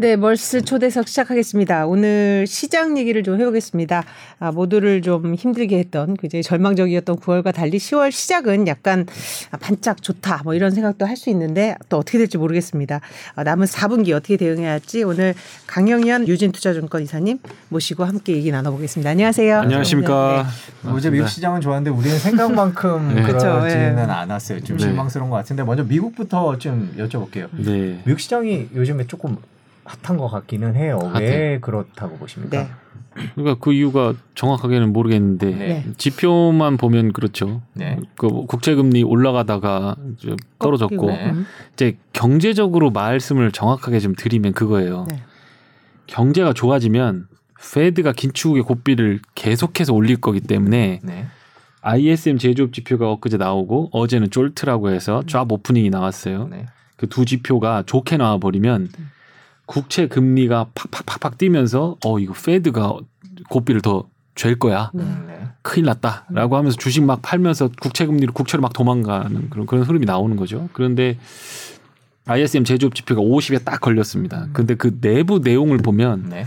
네, 멀스 초대석 시작하겠습니다. 오늘 시장 얘기를 좀 해보겠습니다. 아, 모두를 좀 힘들게 했던 굉장히 절망적이었던 9월과 달리 10월 시작은 약간 반짝 좋다 뭐 이런 생각도 할 수 있는데 또 어떻게 될지 모르겠습니다. 아, 남은 4분기 어떻게 대응해야 할지 오늘 강영현 유진투자증권 이사님 모시고 함께 얘기 나눠보겠습니다. 안녕하세요. 안녕하십니까. 네. 어제 미국 시장은 좋았는데 우리는 생각만큼 네. 그러지는 네. 않았어요. 좀 네. 실망스러운 것 같은데 먼저 미국부터 좀 여쭤볼게요. 네. 미국 시장이 요즘에 조금 핫한 것 같기는 해요. 핫해. 왜 그렇다고 보십니까? 네. 그러니까 그 이유가 정확하게는 모르겠는데 네. 지표만 보면 그렇죠. 네. 그 국채금리 올라가다가 떨어졌고 네. 이제 경제적으로 말씀을 정확하게 좀 드리면 그거예요. 네. 경제가 좋아지면 페드가 긴축의 고비를 계속해서 올릴 거기 때문에 네. ISM 제조업 지표가 엊그제 나오고 어제는 쫄트라고 해서 쫙 오프닝이 나왔어요. 네. 그두 지표가 좋게 나와 버리면 음. 국채 금리가 팍팍팍팍 뛰면서 어 이거 페드가 고비를 더잴 거야. 네. 큰일 났다라고 하면서 주식 막 팔면서 국채 금리를 국채로 막 도망가는 그런 그런 흐름이 나오는 거죠. 그런데 ISM 제조업 지표가 50에 딱 걸렸습니다. 음. 근데 그 내부 내용을 보면 네.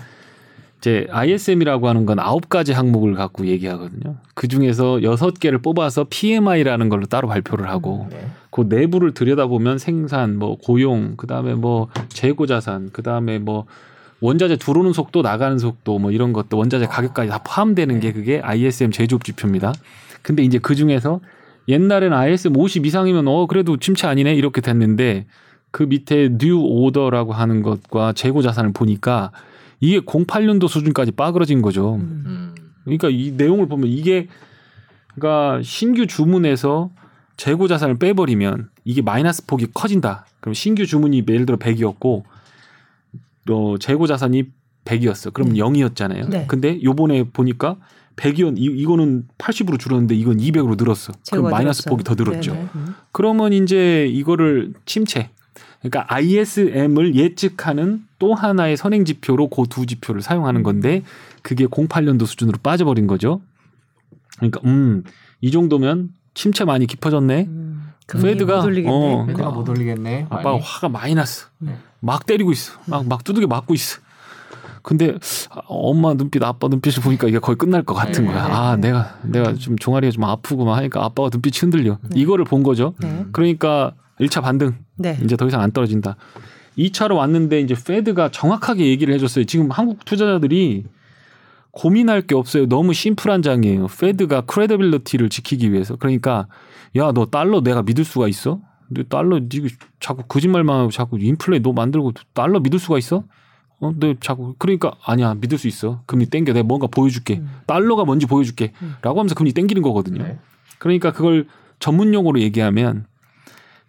이제 ISM이라고 하는 건 아홉 가지 항목을 갖고 얘기하거든요. 그 중에서 여섯 개를 뽑아서 PMI라는 걸로 따로 발표를 하고 네. 그 내부를 들여다보면 생산, 뭐 고용, 그 다음에 뭐 재고 자산, 그 다음에 뭐 원자재 들어오는 속도, 나가는 속도, 뭐 이런 것도 원자재 가격까지 다 포함되는 게 그게 ISM 제조업 지표입니다. 근데 이제 그 중에서 옛날에는 ISM 50 이상이면 어 그래도 침체 아니네 이렇게 됐는데 그 밑에 new order라고 하는 것과 재고 자산을 보니까 이게 08년도 수준까지 빠그러진 거죠. 음. 그러니까 이 내용을 보면 이게 그러니까 신규 주문에서 재고 자산을 빼버리면 이게 마이너스 폭이 커진다. 그럼 신규 주문이 예를 들어 100이었고 어, 재고 자산이 100이었어. 그럼 네. 0이었잖아요. 네. 근데 요번에 보니까 100이었 이, 이거는 80으로 줄었는데 이건 200으로 늘었어. 그럼 마이너스 늘었어요. 폭이 더 늘었죠. 음. 그러면 이제 이거를 침체 그러니까 ISM을 예측하는 또 하나의 선행 지표로 그 두 지표를 사용하는 건데 그게 08년도 수준으로 빠져버린 거죠. 그러니까 음, 이 정도면 침체 많이 깊어졌네. 음, 페드가 어, 페드가 못 올리겠네. 아빠가 화가 마이너스. 네. 막 때리고 있어. 막 막 두들겨 맞고 있어. 근데 엄마 눈빛, 아빠 눈빛을 보니까 이게 거의 끝날 것 같은 네. 거야. 아, 내가 내가 좀 종아리가 좀 아프고 막 하니까 아빠가 눈빛이 흔들려. 네. 이거를 본 거죠. 네. 그러니까 1차 반등. 네. 이제 더 이상 안 떨어진다. 2차로 왔는데 이제 Fed가 정확하게 얘기를 해줬어요. 지금 한국 투자자들이 고민할 게 없어요. 너무 심플한 장이에요. Fed가 credibility를 지키기 위해서. 그러니까 야 너 달러 내가 믿을 수가 있어? 너 달러 니 자꾸 거짓말만 하고 자꾸 인플레 너 만들고 달러 믿을 수가 있어? 어, 너 자꾸 그러니까 아니야 믿을 수 있어. 금리 땡겨 내가 뭔가 보여줄게. 음. 달러가 뭔지 보여줄게. 음. 라고 하면서 금리 땡기는 거거든요. 네. 그러니까 그걸 전문 용어로 얘기하면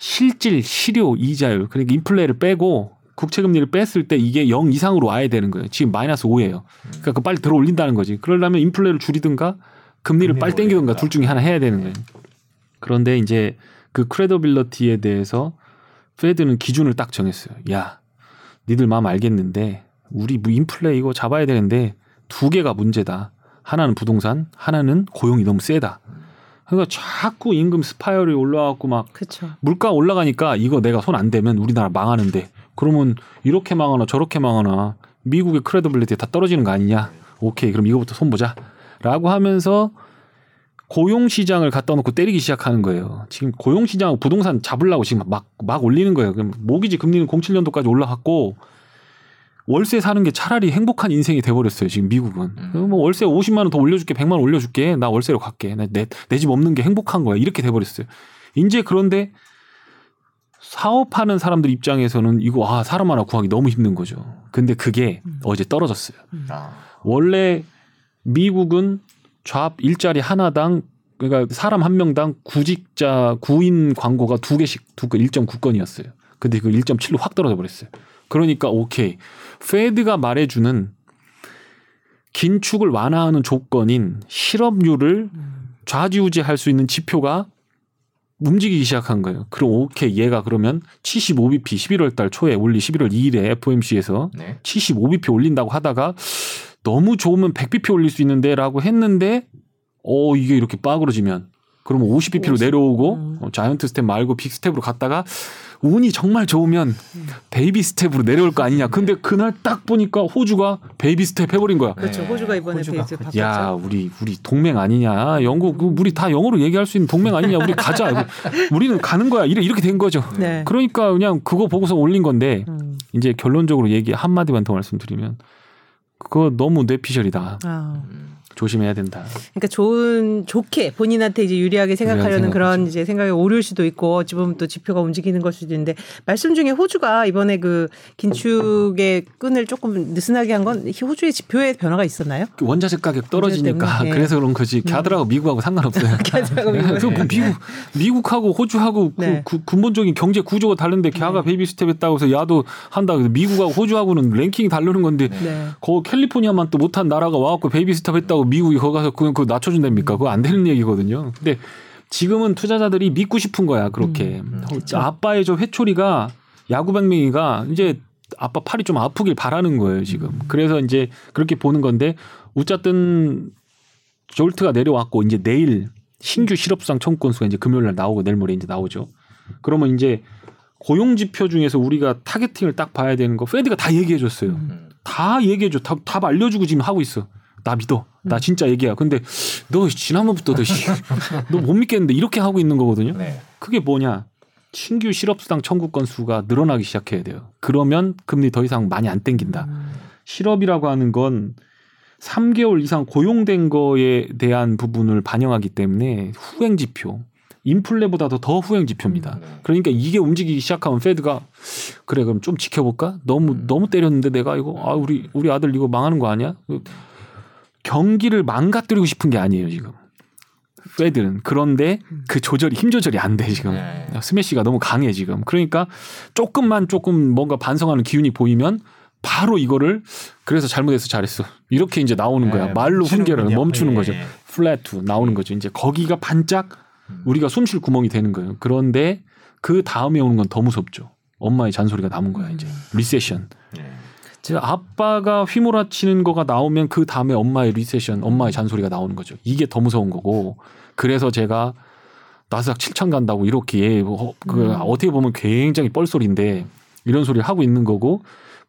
실질 실효 이자율 그러니까 인플레를 빼고 국채 금리를 뺐을 때 이게 0 이상으로 와야 되는 거예요. 지금 마이너스 5예요. 그러니까 그 빨리 들어 올린다는 거지. 그러려면 인플레를 줄이든가 금리를 빨리 땡기든가 둘 중에 하나 해야 되는 거예요. 그런데 이제 그 credibility에 대해서 Fed는 기준을 딱 정했어요. 야, 니들 마음 알겠는데 우리 뭐 인플레 이거 잡아야 되는데 두 개가 문제다. 하나는 부동산, 하나는 고용이 너무 세다. 그러니까 자꾸 임금 spiral이 올라가고 막 그쵸. 물가 올라가니까 이거 내가 손 안 대면 우리나라 망하는데 그러면 이렇게 망하나 저렇게 망하나 미국의 credibility 다 떨어지는 거 아니냐? 오케이 그럼 이거부터 손 보자. 라고 하면서 고용 시장을 갖다 놓고 때리기 시작하는 거예요. 지금 고용 시장 부동산 잡으려고 지금 막막 올리는 거예요. 그럼 모기지 금리는 07년도까지 올라갔고 월세 사는 게 차라리 행복한 인생이 돼버렸어요. 지금 미국은. 음. 뭐 월세 50만 원 더 올려줄게, 100만 원 올려줄게. 나 월세로 갈게. 내내집 없는 게 행복한 거야. 이렇게 돼버렸어요. 이제 그런데 사업하는 사람들 입장에서는 이거 아 사람 하나 구하기 너무 힘든 거죠. 근데 그게 음. 어제 떨어졌어요. 음. 아. 원래 미국은 잡 일자리 하나당 그러니까 사람 한 명당 구직자 구인 광고가 두 개씩 두 건 1.9건이었어요. 근데 그 1.7로 확 떨어져 버렸어요. 그러니까 오케이. 페드가 말해주는 긴축을 완화하는 조건인 실업률을 좌지우지할 수 있는 지표가 움직이기 시작한 거예요. 그럼 오케이 얘가 그러면 75bp 11월 달 초에 올리 11월 2일에 FOMC에서 네. 75bp 올린다고 하다가 너무 좋으면 100bp 올릴 수 있는데라고 했는데 어 이게 이렇게 빠그러지면 그러면 50bp로 50. 내려오고 음. 어, 자이언트 스텝 말고 빅 스텝으로 갔다가 운이 정말 좋으면 베이비 스텝으로 내려올 거 아니냐. 근데 그날 딱 보니까 호주가 베이비 스텝 해버린 거야. 그렇죠. 호주가 이번에 호주가. 페이스 바꿨죠. 야, 우리 우리 동맹 아니냐. 영국 우리 다 영어로 얘기할 수 있는 동맹 아니냐. 우리 가자. 우리는 가는 거야. 이래 이렇게 된 거죠. 네. 그러니까 그냥 그거 보고서 올린 건데 음. 이제 결론적으로 얘기 한 마디만 더 말씀드리면 그거 너무 뇌피셜이다. 아. 조심해야 된다. 그러니까 좋은 좋게 본인한테 이제 유리하게 생각하려는 그런 이제 생각이 오를 수도 있고 어찌 보면 또 지표가 움직이는 걸 수도 있는데 말씀 중에 호주가 이번에 그 긴축의 끈을 조금 느슨하게 한 건 호주의 지표에 변화가 있었나요? 그 원자재 가격 떨어지니까 그래서 그런 거지. 갸들하고 음. 미국하고 상관없어요. 갸들하고 미국. 미국 미국하고 호주하고 네. 그, 그 근본적인 경제 구조가 다른데 갸가 네. baby step 했다고 해서 야도 한다. 미국하고 호주하고는 랭킹이 다르는 건데 네. 거 캘리포니아만 또 못한 나라가 와갖고 baby step 했다고 미국이 거기 가서 그거, 그거 낮춰준답니까? 그거 안 되는 얘기거든요. 근데 지금은 투자자들이 믿고 싶은 거야 그렇게 음, 음 그렇죠. 아빠의 저 회초리가 야구 백맹이가 이제 아빠 팔이 좀 아프길 바라는 거예요 지금. 음. 그래서 이제 그렇게 보는 건데 우짜뜬 JOLTS가 내려왔고 이제 내일 신규 실업수당 청구 건수가 이제 금요일 날 나오고 내일 모레 이제 나오죠. 그러면 이제 고용 지표 중에서 우리가 타겟팅을 딱 봐야 되는 거 페드가 다 얘기해 줬어요. 음. 다 얘기해 줘. 답, 답 알려주고 지금 하고 있어. 나 믿어. 나 음. 진짜 얘기야. 근데 너 지난번부터 너 못 믿겠는데 이렇게 하고 있는 거거든요. 네. 그게 뭐냐? 신규 실업수당 청구 건수가 늘어나기 시작해야 돼요. 그러면 금리 더 이상 많이 안 땡긴다. 음. 실업이라고 하는 건 3개월 이상 고용된 거에 대한 부분을 반영하기 때문에 후행 지표, 인플레보다도 더 후행 지표입니다. 음, 네. 그러니까 이게 움직이기 시작하면 페드가 그래 그럼 좀 지켜볼까? 너무 음. 너무 때렸는데 내가 이거 아 우리 우리 아들 이거 망하는 거 아니야? 경기를 망가뜨리고 싶은 게 아니에요 지금. 페드는 그런데 그 조절이 힘 조절이 안 돼 지금. 네. 스매시가 너무 강해 지금. 그러니까 조금만 조금 뭔가 반성하는 기운이 보이면 바로 이거를 그래서 잘못해서 잘했어. 이렇게 이제 나오는 거야. 네, 말로 훈계를 멈추는 네. 거죠. 플랫투 나오는 거죠. 이제 거기가 반짝 음. 우리가 숨 쉴 구멍이 되는 거예요. 그런데 그 다음에 오는 건 더 무섭죠. 엄마의 잔소리가 남은 거야 이제. recession 네. 제가 아빠가 휘몰아치는 거가 나오면 그 다음에 엄마의 recession, 엄마의 잔소리가 나오는 거죠. 이게 더 무서운 거고. 그래서 제가 나스닥 7천 간다고 이렇게 어, 그 음. 어떻게 보면 굉장히 뻘소리인데 이런 소리를 하고 있는 거고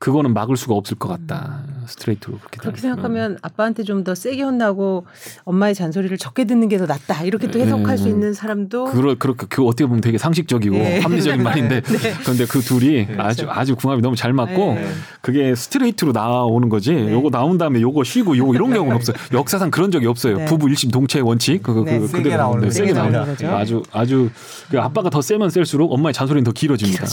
그거는 막을 수가 없을 것 같다. 스트레이트로 그렇게, 그렇게 생각하면 아빠한테 좀 더 세게 혼나고 엄마의 잔소리를 적게 듣는 게 더 낫다. 이렇게 또 해석할 네. 수 있는 사람도 그럴 그렇게 그 어떻게 보면 되게 상식적이고 네. 합리적인 말인데 네. 그런데 그 둘이 그렇죠. 아주 아주 궁합이 너무 잘 맞고 네. 그게 스트레이트로 나오는 거지. 네. 요거 나온 다음에 요거 쉬고 요거 이런 경우는 없어요. 역사상 그런 적이 없어요. 네. 부부 일심 동체의 원칙 그거 그, 그 그대로 나오는 세게 나오는 거죠. 아주 아주 그 아빠가 더 세면 셀수록 엄마의 잔소리는 더 길어집니다.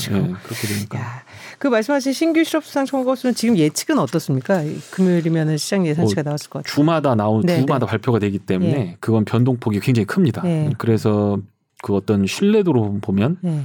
그렇게 되니까. 야. 그 말씀하신 신규 실업수당 청구 건수는 지금 예측은 어떻습니까? 금요일이면 시장 예상치가 어, 나왔을 것 같아요. 주마다 나온 네, 주마다 네. 발표가 되기 때문에 네. 그건 변동폭이 굉장히 큽니다. 네. 그래서 그 어떤 신뢰도로 보면 네.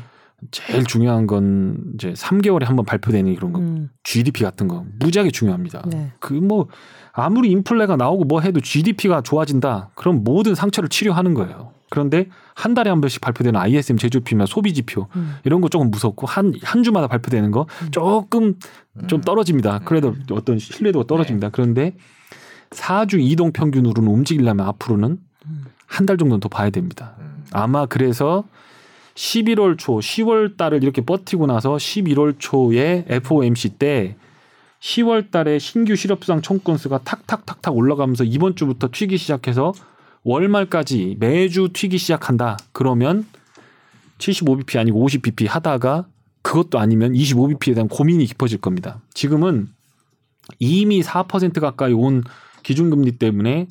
제일 중요한 건 이제 3개월에 한 번 발표되는 이런 거 음. GDP 같은 거 무지하게 중요합니다. 네. 그뭐 아무리 인플레가 나오고 뭐 해도 GDP가 좋아진다. 그럼 모든 상처를 치료하는 거예요. 그런데 한 달에 한 번씩 발표되는 ISM 제조피나 소비 지표 음. 이런 거 조금 무섭고 한 한 주마다 발표되는 거 음. 조금 좀 떨어집니다. 그래도 어떤 신뢰도가 떨어집니다. 네. 그런데 4주 이동 평균으로는 움직이려면 앞으로는 음. 한달 정도는 더 봐야 됩니다. 음. 아마 그래서 11월 초, 10월 달을 이렇게 버티고 나서 11월 초에 FOMC 때 10월 달에 신규 실업수당 총건수가 탁탁탁탁 올라가면서 이번 주부터 튀기 시작해서 월말까지 매주 튀기 시작한다. 그러면 75bp 아니고 50bp 하다가 그것도 아니면 25bp에 대한 고민이 깊어질 겁니다. 지금은 이미 4% 가까이 온 기준금리 때문에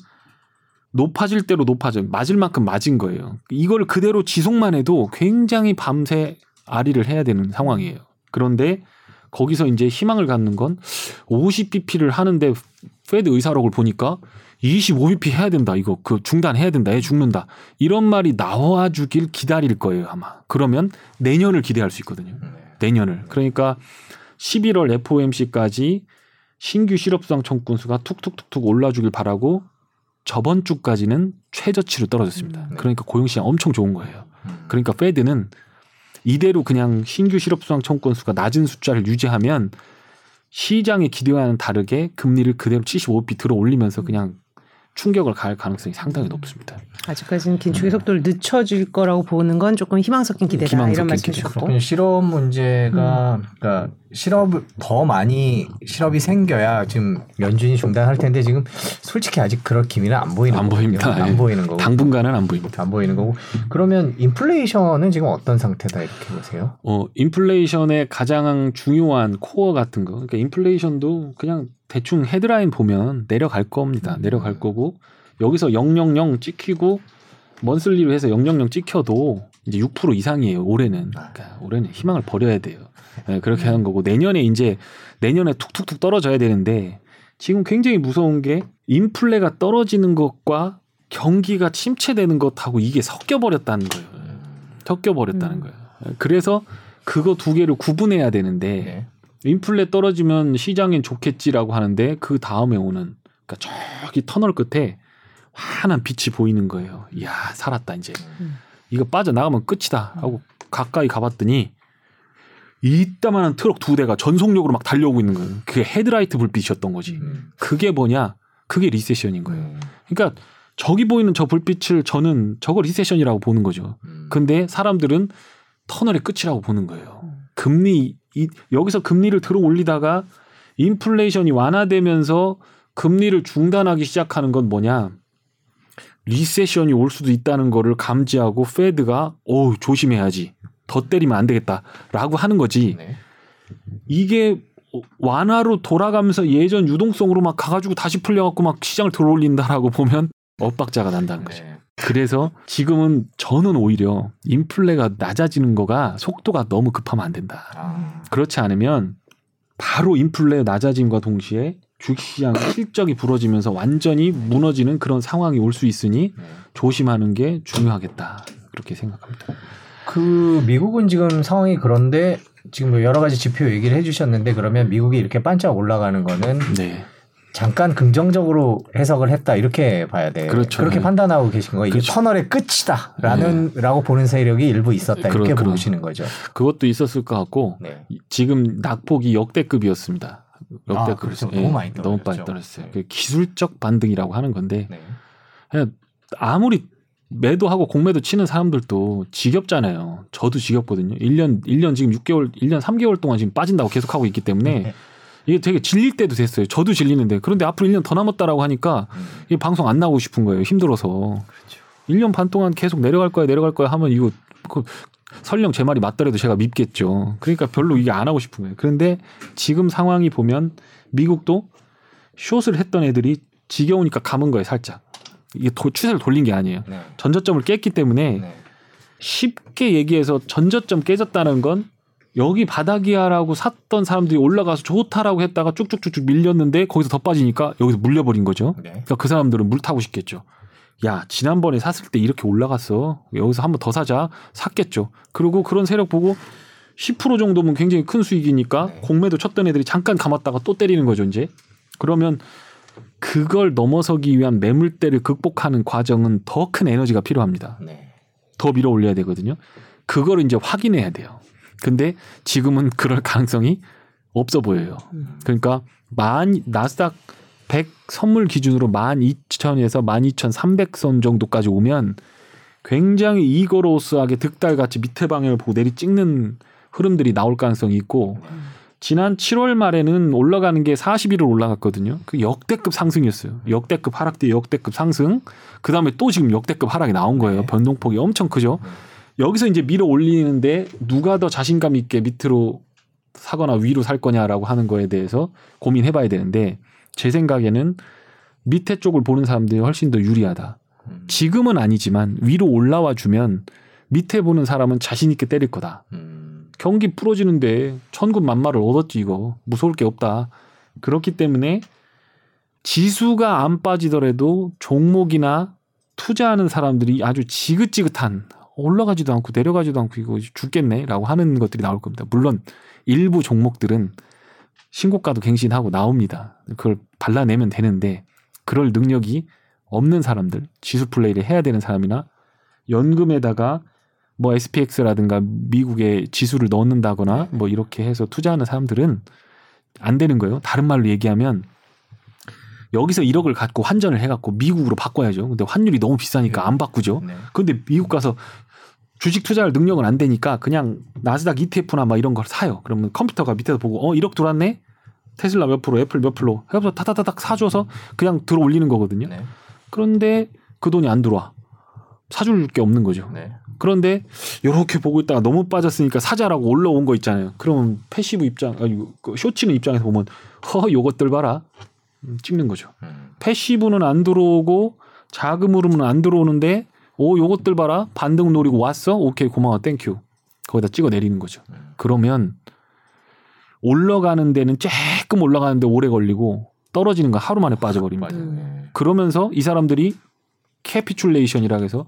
높아질 대로 높아져 맞을 만큼 맞은 거예요. 이걸 그대로 지속만 해도 굉장히 밤새 아리를 해야 되는 상황이에요. 그런데 거기서 이제 희망을 갖는 건 50bp를 하는데 Fed 의사록을 보니까 25bp 해야 된다. 이거 그 중단해야 된다. 해 죽는다. 이런 말이 나와 주길 기다릴 거예요, 아마. 그러면 내년을 기대할 수 있거든요. 네. 내년을. 그러니까 11월 FOMC까지 신규 실업수당 청구수가 툭툭툭툭 올라주길 바라고 저번 주까지는 최저치로 떨어졌습니다. 음, 네. 그러니까 고용 시장 엄청 좋은 거예요. 음. 그러니까 Fed는 이대로 그냥 신규 실업수당 청구수가 낮은 숫자를 유지하면 시장의 기대와는 다르게 금리를 그대로 75bp 들어 올리면서 그냥 충격을 가할 가능성이 상당히 높습니다. 아직까지는 긴축의 속도를 늦춰질 거라고 보는 건 조금 희망 섞인 기대다 희망 이런 말씀이셨고 실업 문제가 음. 그러니까 실업을 더 많이 실업이 생겨야 지금 연준이 중단할 텐데 지금 솔직히 아직 그럴 기미는 안 보이는 안 보입니다. 안 예. 보이는 거고 당분간은 안 보입니다. 안 보이는 거고 그러면 인플레이션은 지금 어떤 상태다 이렇게 보세요? 어 인플레이션의 가장 중요한 코어 같은 거 그러니까 인플레이션도 그냥 대충 헤드라인 보면 내려갈 겁니다. 음. 내려갈 거고 여기서 000 찍히고 먼슬리로 해서 000 찍혀도 이제 6% 이상이에요. 올해는. 아. 그러니까 올해는 희망을 버려야 돼요. 네, 그렇게 하는 거고 내년에 이제 내년에 툭툭툭 떨어져야 되는데 지금 굉장히 무서운 게 인플레가 떨어지는 것과 경기가 침체되는 것하고 이게 섞여 버렸다는 거예요. 섞여 버렸다는 음. 거예요. 그래서 그거 두 개를 구분해야 되는데 네. 인플레 떨어지면 시장엔 좋겠지라고 하는데 그 다음에 오는 그러니까 저기 터널 끝에 환한 빛이 보이는 거예요. 이야 살았다 이제 음. 이거 빠져 나가면 끝이다 하고 가까이 가봤더니 이따만한 트럭 두 대가 전속력으로 막 달려오고 있는 거예요. 그게 헤드라이트 불빛이었던 거지. 음. 그게 뭐냐? 그게 recession인 거예요. 음. 그러니까 저기 보이는 저 불빛을 저는 저거 recession이라고 보는 거죠. 근데 사람들은 터널의 끝이라고 보는 거예요. 금리 이, 여기서 금리를 들어 올리다가 인플레이션이 완화되면서 금리를 중단하기 시작하는 건 뭐냐? recession이 올 수도 있다는 거를 감지하고 Fed가 오 조심해야지 더 때리면 안 되겠다라고 하는 거지. 네. 이게 완화로 돌아가면서 예전 유동성으로 막 가가지고 다시 풀려갖고 막 시장을 들어올린다라고 보면 엇박자가 난다는 거죠. 네. 그래서 지금은 저는 오히려 인플레가 낮아지는 거가 속도가 너무 급하면 안 된다. 아. 그렇지 않으면 바로 인플레 낮아짐과 동시에 주식시장 실적이 부러지면서 완전히 무너지는 그런 상황이 올 수 있으니 네. 조심하는 게 중요하겠다. 그렇게 생각합니다. 그 미국은 지금 상황이 그런데 지금 뭐 여러 가지 지표 얘기를 해주셨는데 그러면 미국이 이렇게 반짝 올라가는 거는 네. 잠깐 긍정적으로 해석을 했다 이렇게 봐야 돼. 그렇죠. 그렇게 네. 판단하고 계신 거예요. 그렇죠. 이게 터널의 끝이다라는 네. 라고 보는 세력이 일부 있었다 이렇게 그렇, 보시는 거죠. 그것도 있었을 것 같고 네. 지금 낙폭이 역대급이었습니다. 역대급 아, 그렇죠. 예, 너무 많이 떨어졌죠. 너무 많이 떨어졌어요. 그 기술적 반등이라고 하는 건데 네. 그냥 아무리 매도하고 공매도 치는 사람들도 지겹잖아요. 저도 지겹거든요. 1년 1년 지금 6개월 1년 3개월 동안 지금 빠진다고 계속 하고 있기 때문에 네. 이게 되게 질릴 때도 됐어요. 저도 질리는데 그런데 앞으로 1년 더 남았다라고 하니까 음. 이 방송 안 나오고 싶은 거예요. 힘들어서. 그렇죠. 1년 반 동안 계속 내려갈 거야, 내려갈 거야 하면 이거 그 설령 제 말이 맞더라도 제가 밉겠죠. 그러니까 별로 이게 안 하고 싶은 거예요. 그런데 지금 상황이 보면 미국도 숏을 했던 애들이 지겨우니까 감은 거예요, 살짝. 이게 도, 추세를 돌린 게 아니에요. 네. 전저점을 깼기 때문에 네. 쉽게 얘기해서 전저점 깨졌다는 건 여기 바닥이야라고 샀던 사람들이 올라가서 좋다라고 했다가 쭉쭉쭉쭉 밀렸는데 거기서 더 빠지니까 여기서 물려버린 거죠. 네. 그러니까 그 사람들은 물 타고 싶겠죠. 야 지난번에 샀을 때 이렇게 올라갔어. 여기서 한번 더 사자 샀겠죠. 그리고 그런 세력 보고 10% 정도면 굉장히 큰 수익이니까 네. 공매도 쳤던 애들이 잠깐 감았다가 또 때리는 거죠 이제. 그러면 그걸 넘어서기 위한 매물대를 극복하는 과정은 더 큰 에너지가 필요합니다. 네. 더 밀어 올려야 되거든요. 그거를 이제 확인해야 돼요. 근데 지금은 그럴 가능성이 없어 보여요. 그러니까 만 나스닥 100 선물 기준으로 12,000에서 12,300선 정도까지 오면 굉장히 이거로스하게 득달같이 밑에 방향을 보고 내리 찍는 흐름들이 나올 가능성이 있고 지난 7월 말에는 올라가는 게 41을 올라갔거든요. 그 역대급 상승이었어요. 역대급 하락 뒤에 역대급 상승. 그 다음에 또 지금 역대급 하락이 나온 거예요. 네. 변동폭이 엄청 크죠. 여기서 이제 밀어 올리는데 누가 더 자신감 있게 밑으로 사거나 위로 살 거냐라고 하는 거에 대해서 고민해 봐야 되는데 제 생각에는 밑에 쪽을 보는 사람들이 훨씬 더 유리하다. 음. 지금은 아니지만 위로 올라와 주면 밑에 보는 사람은 자신 있게 때릴 거다. 음. 경기 풀어지는데 천군 만마를 얻었지 이거 무서울 게 없다. 그렇기 때문에 지수가 안 빠지더라도 종목이나 투자하는 사람들이 아주 지긋지긋한 올라가지도 않고 내려가지도 않고 이거 죽겠네라고 하는 것들이 나올 겁니다. 물론 일부 종목들은 신고가도 갱신하고 나옵니다. 그걸 발라내면 되는데 그럴 능력이 없는 사람들, 지수 플레이를 해야 되는 사람이나 연금에다가 뭐 SPX라든가 미국의 지수를 넣는다거나 뭐 이렇게 해서 투자하는 사람들은 안 되는 거예요. 다른 말로 얘기하면 여기서 1억을 갖고 환전을 해갖고 미국으로 바꿔야죠. 근데 환율이 너무 비싸니까 네. 안 바꾸죠. 네. 근데 미국 가서 주식 투자할 능력은 안 되니까 그냥 나스닥 ETF나 막 이런 걸 사요. 그러면 컴퓨터가 밑에서 보고 어 1억 들어왔네. 테슬라 몇 프로, 애플 몇 프로 해서 타다다닥 사줘서 그냥 들어 올리는 거거든요. 네. 그런데 그 돈이 안 들어와. 사줄 게 없는 거죠. 네. 그런데 이렇게 보고 있다가 너무 빠졌으니까 사자라고 올라온 거 있잖아요. 그러면 passive 입장, 아니 그 쇼치는 입장에서 보면 허 요것들 봐라 음, 찍는 거죠. 음. passive는 안 들어오고 자금으로는 안 들어오는데 오 요것들 봐라 반등 노리고 왔어 오케이 고마워 thank you 거기다 찍어 내리는 거죠. 음. 그러면 올라가는 데는 조금 올라가는데 오래 걸리고 떨어지는 건 하루 만에 빠져버립니다. 음. 그러면서 이 사람들이 capitulation이라 해서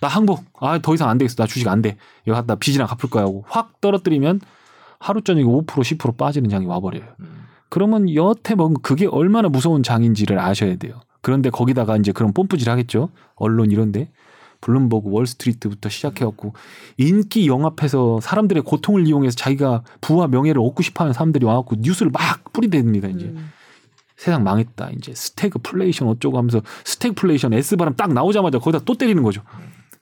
나 항복 아 더 이상 안 되겠어 나 주식 안 돼 이거 갖다 빚이나 갚을 거야 하고 확 떨어뜨리면 하루 저녁에 5% 10% 빠지는 장이 와버려요. 음. 그러면 여태 뭐 그게 얼마나 무서운 장인지를 아셔야 돼요. 그런데 거기다가 이제 그런 뽐뿌질 하겠죠. 언론 이런데 블룸버그 월스트리트부터 시작해갖고 인기 영합해서 사람들의 고통을 이용해서 자기가 부와 명예를 얻고 싶어하는 사람들이 와갖고 뉴스를 막 뿌리댑니다 이제 음. 세상 망했다 이제 스태그플레이션 어쩌고 하면서 스태그플레이션 S 발음 딱 나오자마자 거기다 또 때리는 거죠.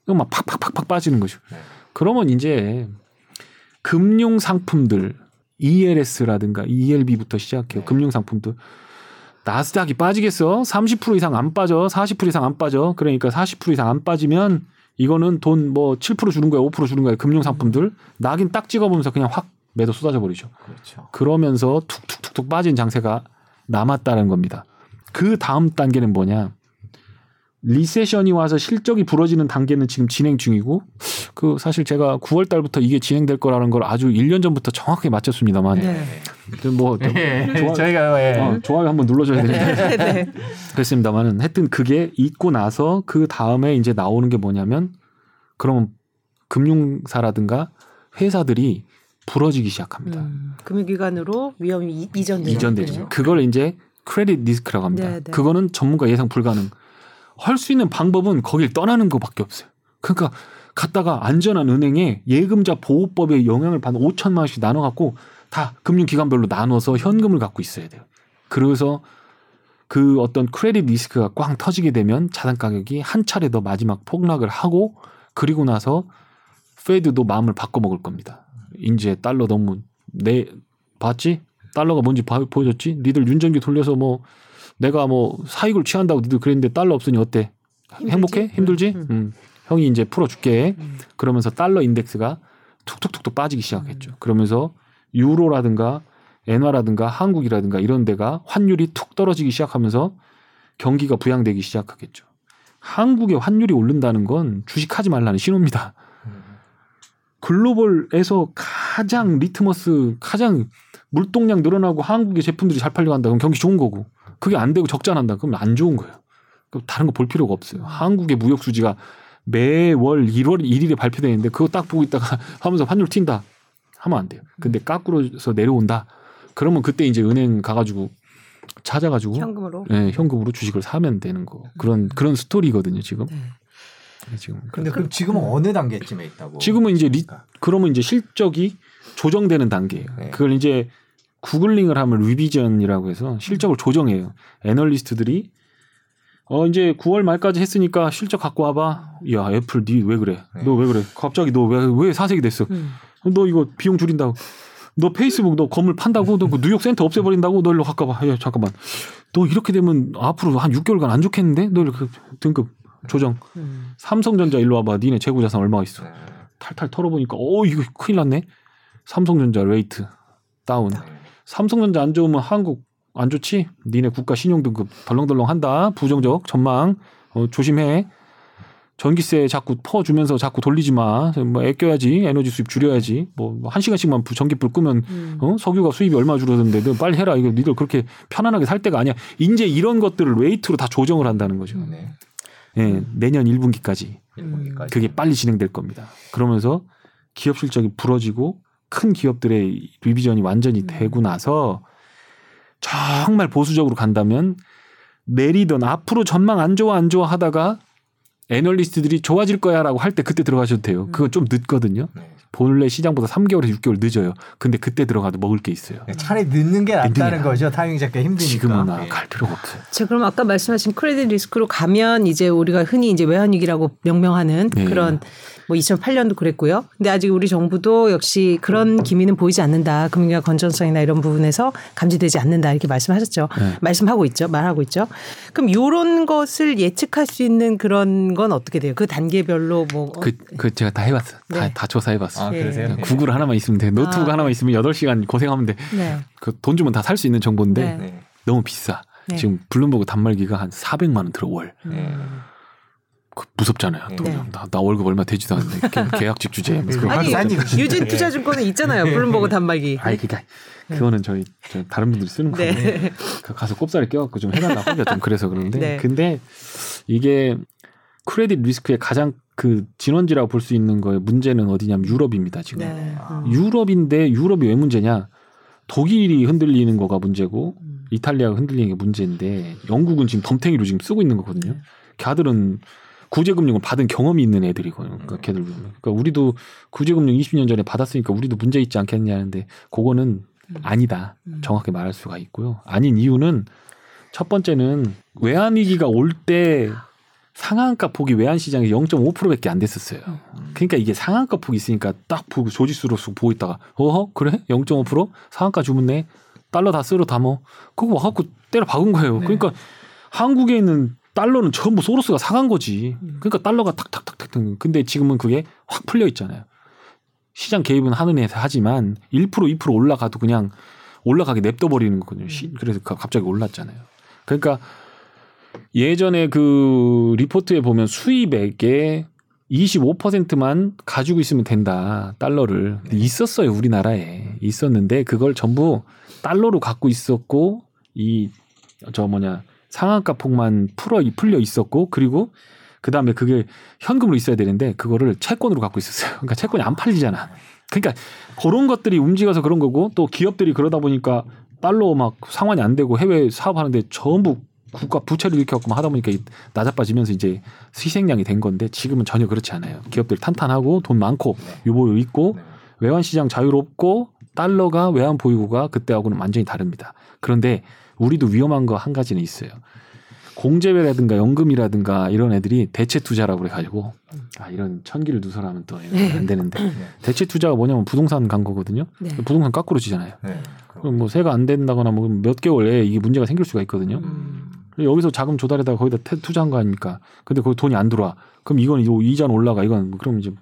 그럼 막 팍팍팍팍 빠지는 거죠. 네. 그러면 이제 금융 상품들 ELS라든가 ELB부터 시작해요. 네. 금융 상품들 나스닥이 빠지겠어? 30% 이상 안 빠져. 40% 이상 안 빠져. 그러니까 40% 이상 안 빠지면 이거는 돈 뭐 7% 주는 거야, 5% 주는 거야. 금융 상품들 낙인 딱 찍어보면서 그냥 확 매도 쏟아져 버리죠. 그렇죠. 그러면서 툭툭툭툭 빠진 장세가 남았다는 겁니다. 그 다음 단계는 뭐냐? 리세션이 와서 실적이 부러지는 단계는 지금 진행 중이고 그 사실 제가 9월 달부터 이게 진행될 거라는 걸 아주 1년 전부터 정확하게 맞췄습니다만 네. 뭐 네. 좋아, 저희가 네. 어, 좋아요 한번 눌러줘야 되는데 네. 네. 그렇습니다만은 하여튼 그게 있고 나서 그 다음에 이제 나오는 게 뭐냐면 그러면 금융사라든가 회사들이 부러지기 시작합니다. 음, 금융기관으로 위험이 이전되죠. 이전되죠. 그걸 이제 크레딧 리스크라고 합니다. 네, 네. 그거는 전문가 예상 불가능. 할 수 있는 방법은 거길 떠나는 것밖에 없어요. 그러니까 갔다가 안전한 은행에 예금자 보호법에 영향을 받는 5천만 원씩 나눠 갖고 다 금융기관별로 나눠서 현금을 갖고 있어야 돼요. 그래서 그 어떤 크레딧 리스크가 꽝 터지게 되면 자산 가격이 한 차례 더 마지막 폭락을 하고 그리고 나서 페드도 마음을 바꿔 먹을 겁니다. 이제 달러 너무 내 봤지? 달러가 뭔지 보여줬지? 니들 윤전기 돌려서 뭐 내가 뭐 사익을 취한다고 니들 그랬는데 달러 없으니 어때? 힘들지? 행복해? 힘들지? 음. 음. 형이 이제 풀어줄게. 음. 그러면서 달러 인덱스가 툭툭툭툭 빠지기 시작했죠. 음. 그러면서 유로라든가 엔화라든가 한국이라든가 이런 데가 환율이 툭 떨어지기 시작하면서 경기가 부양되기 시작하겠죠. 한국의 환율이 오른다는 건 주식하지 말라는 신호입니다. 글로벌에서 가장 리트머스 가장 물동량 늘어나고 한국의 제품들이 잘 팔려 간다. 그럼 경기 좋은 거고. 그게 안 되고 적자 난다. 그럼 안 좋은 거예요. 그럼 다른 거 볼 필요가 없어요. 한국의 무역 수지가 매월 1월 1일에 발표되는데 그거 딱 보고 있다가 하면서 환율 튄다. 하면 안 돼요. 근데 까꾸로서 내려온다. 그러면 그때 이제 은행 가가지고 찾아가지고 현금으로 네, 현금으로 주식을 사면 되는 거 그런 그런 스토리거든요 지금. 네. 지금. 근데 그럼 지금은 어느 단계쯤에 있다고? 지금은 이제 리, 그러면 이제 실적이 조정되는 단계예요. 네. 그걸 이제 googling을 하면 revision이라고 해서 실적을 조정해요. 애널리스트들이 어 이제 9월 말까지 했으니까 실적 갖고 와봐. 야 애플 니 왜 그래? 네. 너왜 그래? 갑자기 너 왜 왜 사색이 됐어? 음. 너 이거 비용 줄인다고. 너 페이스북 너 건물 판다고 너 그 뉴욕 센터 없애버린다고 너 일로 가까봐. 야 잠깐만. 너 이렇게 되면 앞으로 한 6개월간 안 좋겠는데? 너 이렇게 등급 조정. 음. 삼성전자 일로 와봐. 니네 재고 자산 얼마가 있어? 네. 탈탈 털어보니까 어 이거 큰일 났네. 삼성전자 rate down. 네. 삼성전자 안 좋으면 한국 안 좋지? 니네 국가 신용 등급 덜렁덜렁 한다. 부정적 전망 어, 조심해. 전기세 자꾸 퍼주면서 자꾸 돌리지 마. 뭐 아껴야지. 에너지 수입 줄여야지. 뭐 한 시간씩만 전기불 끄면 음. 어? 석유가 수입이 얼마 줄어드는데 너 빨리 해라. 이거 니들 그렇게 편안하게 살 때가 아니야. 이제 이런 것들을 rate로 다 조정을 한다는 거죠. 네. 예, 내년 1분기까지. 1분기까지. 그게 빨리 진행될 겁니다. 그러면서 기업 실적이 부러지고 큰 기업들의 revision이 완전히 음. 되고 나서 정말 보수적으로 간다면 내리던 앞으로 전망 안 좋아 안 좋아 하다가 애널리스트들이 좋아질 거야라고 할 때 그때 들어가셔도 돼요. 그거 좀 늦거든요. 네. 본래 시장보다 3개월에서 6개월 늦어요. 근데 그때 들어가도 먹을 게 있어요. 네, 차라리 늦는 게 낫다는 거죠. 타이밍 잡기 힘드니까. 지금은 네. 갈 필요가 없어요. 자, 그럼 아까 말씀하신 크레딧 리스크로 가면 이제 우리가 흔히 이제 외환위기라고 명명하는 네. 그런 뭐 2008년도 그랬고요. 근데 아직 우리 정부도 역시 그런 기미는 보이지 않는다. 금융의 건전성이나 이런 부분에서 감지되지 않는다. 이렇게 말씀하셨죠. 네. 말씀하고 있죠. 말하고 있죠. 그럼 요런 것을 예측할 수 있는 그런 건 어떻게 돼요? 그 단계별로 뭐 그, 그 제가 다 해봤어요. 네. 다, 다 조사해봤어요. 아, 그러세요? 네. 구글 하나만 있으면 돼. 노트북 아. 하나만 있으면 8시간 고생하면 돼. 네. 그돈 주면 다 살 수 있는 정보인데 네. 너무 비싸. 네. 지금 블룸버그 단말기가 한 400만 원 들어 월. 음. 그 무섭잖아요. 또 네. 나, 나, 월급 얼마 되지도 않는데 계약직 주제. 아니 유진 투자증권은 있잖아요. 블룸버그 단말기. 아니 그니까 그거는 저희 저 다른 분들이 쓰는 네. 건데 그 가서 꼽사리 껴갖고 좀 해달라고 하기가 좀 그래서 그런데 네. 근데 이게 크레딧 리스크의 가장 그 진원지라고 볼 수 있는 거에 문제는 어디냐면 유럽입니다 지금 네. 음. 유럽인데 유럽이 왜 문제냐 독일이 흔들리는 거가 문제고 음. 이탈리아가 흔들리는 게 문제인데 영국은 지금 덤탱이로 지금 쓰고 있는 거거든요. 네. 걔들은 구제금융을 받은 경험이 있는 애들이거든요. 그러니까 음. 걔들 그러니까 우리도 구제금융 20년 전에 받았으니까 우리도 문제 있지 않겠냐는데 그거는 음. 아니다. 음. 정확히 말할 수가 있고요. 아닌 이유는 첫 번째는 외환 위기가 올 때 상한가 폭이 외환 시장에 0.5%밖에 안 됐었어요. 그러니까 이게 상한가 폭이 있으니까 딱 보고 조지수로서 보고 있다가 어허 그래 0.5% 상한가 주문네 달러 다 쓸어 담어 그거 와갖고 때려 박은 거예요. 네. 그러니까 한국에 있는 달러는 전부 소로스가 사간 거지. 음. 그러니까 달러가 탁탁탁탁. 근데 지금은 그게 확 풀려 있잖아요. 시장 개입은 하는 애서 하지만 1% 2% 올라가도 그냥 올라가게 냅둬 버리는 거거든요. 음. 그래서 갑자기 올랐잖아요. 그러니까 예전에 그 리포트에 보면 수입액의 25%만 가지고 있으면 된다. 달러를. 네. 있었어요. 우리나라에. 있었는데 그걸 전부 달러로 갖고 있었고 이 저 뭐냐 상한가 폭만 풀어 풀려 있었고 그리고 그 다음에 그게 현금으로 있어야 되는데 그거를 채권으로 갖고 있었어요. 그러니까 채권이 안 팔리잖아. 그러니까 그런 것들이 움직여서 그런 거고 또 기업들이 그러다 보니까 달러 막 상환이 안 되고 해외 사업하는데 전부 국가 부채를 일으켜갖고 하다 보니까 낮아빠지면서 이제 희생양이 된 건데 지금은 전혀 그렇지 않아요. 기업들 탄탄하고 돈 많고 유보유 있고 외환 시장 자유롭고 달러가 외환 보유고가 그때하고는 완전히 다릅니다. 그런데 우리도 위험한 거 한 가지는 있어요. 공제회라든가 연금이라든가 이런 애들이 대체 투자라고 그래가지고 아 이런 천기를 누설하면 또 안 되는데 네. 대체 투자가 뭐냐면 부동산 간 거거든요. 네. 부동산 까꾸로 지잖아요. 네. 그럼 뭐 세가 안 된다거나 뭐 몇 개월에 이게 문제가 생길 수가 있거든요. 음. 여기서 자금 조달에다가 거기다 투자한 거 아닙니까? 근데 거기 돈이 안 들어와. 그럼 이건 이자는 올라가. 이건 그럼 이제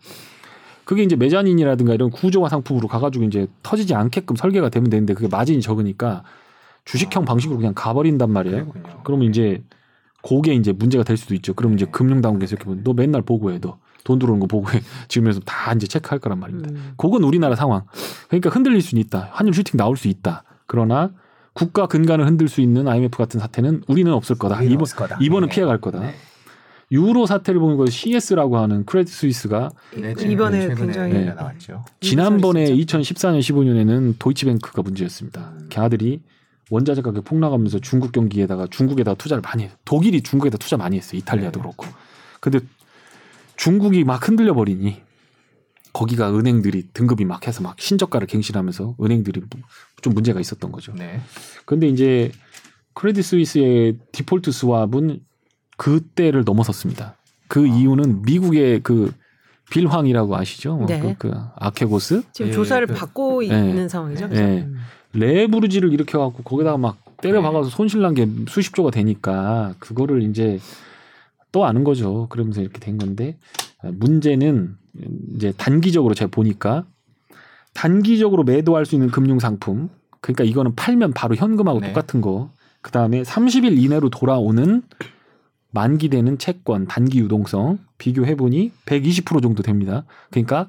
그게 이제 메자닌이라든가 이런 구조화 상품으로 가가지고 이제 터지지 않게끔 설계가 되면 되는데 그게 마진이 적으니까 주식형 방식으로 그냥 가버린단 말이에요. 그렇군요. 그러면 이제 그게 이제 문제가 될 수도 있죠. 그럼 네. 이제 금융당국에서 이렇게 보면 너 맨날 보고해, 너. 돈 들어오는 거 보고해. 지금에서 다 이제 체크할 거란 말입니다. 음. 그건 우리나라 상황. 그러니까 흔들릴 수는 있다. 환율 슈팅 나올 수 있다. 그러나 국가 근간을 흔들 수 있는 IMF 같은 사태는 우리는 없을 거다. 이번, 거다. 이번은 네. 피해갈 거다. 네. 유로 사태를 보는 거 CS라고 하는 크레딧 스위스가 네, 이번에 굉장히 네. 나왔죠. 지난번에 2014년 15년에는 도이치뱅크가 문제였습니다. 음. 걔들이 원자재 가격 폭락하면서 중국 경기에다가 중국에다 투자를 많이 해요. 독일이 중국에다 투자 많이 했어요. 이탈리아도 네. 그렇고. 근데 중국이 막 흔들려 버리니 거기가 은행들이 등급이 막 해서 막 신저가를 갱신하면서 은행들이 좀 문제가 있었던 거죠. 네. 근데 이제 크레딧 스위스의 디폴트 스왑은 그때를 넘어섰습니다. 그 아. 이유는 미국의 그 빌황이라고 아시죠? 뭐 네. 그, 그 아케고스 지금 예, 조사를 그, 받고 네. 있는 상황이죠. 네. 음. 레브르지를 일으켜갖고 거기다가 막 때려 박아서 손실난 게 수십 조가 되니까 그거를 이제 또 아는 거죠. 그러면서 이렇게 된 건데 문제는 이제 단기적으로 제가 보니까 단기적으로 매도할 수 있는 금융 상품 그러니까 이거는 팔면 바로 현금하고 네. 똑같은 거. 그 다음에 30일 이내로 돌아오는 만기되는 채권 단기 유동성 비교해 보니 120% 정도 됩니다. 그러니까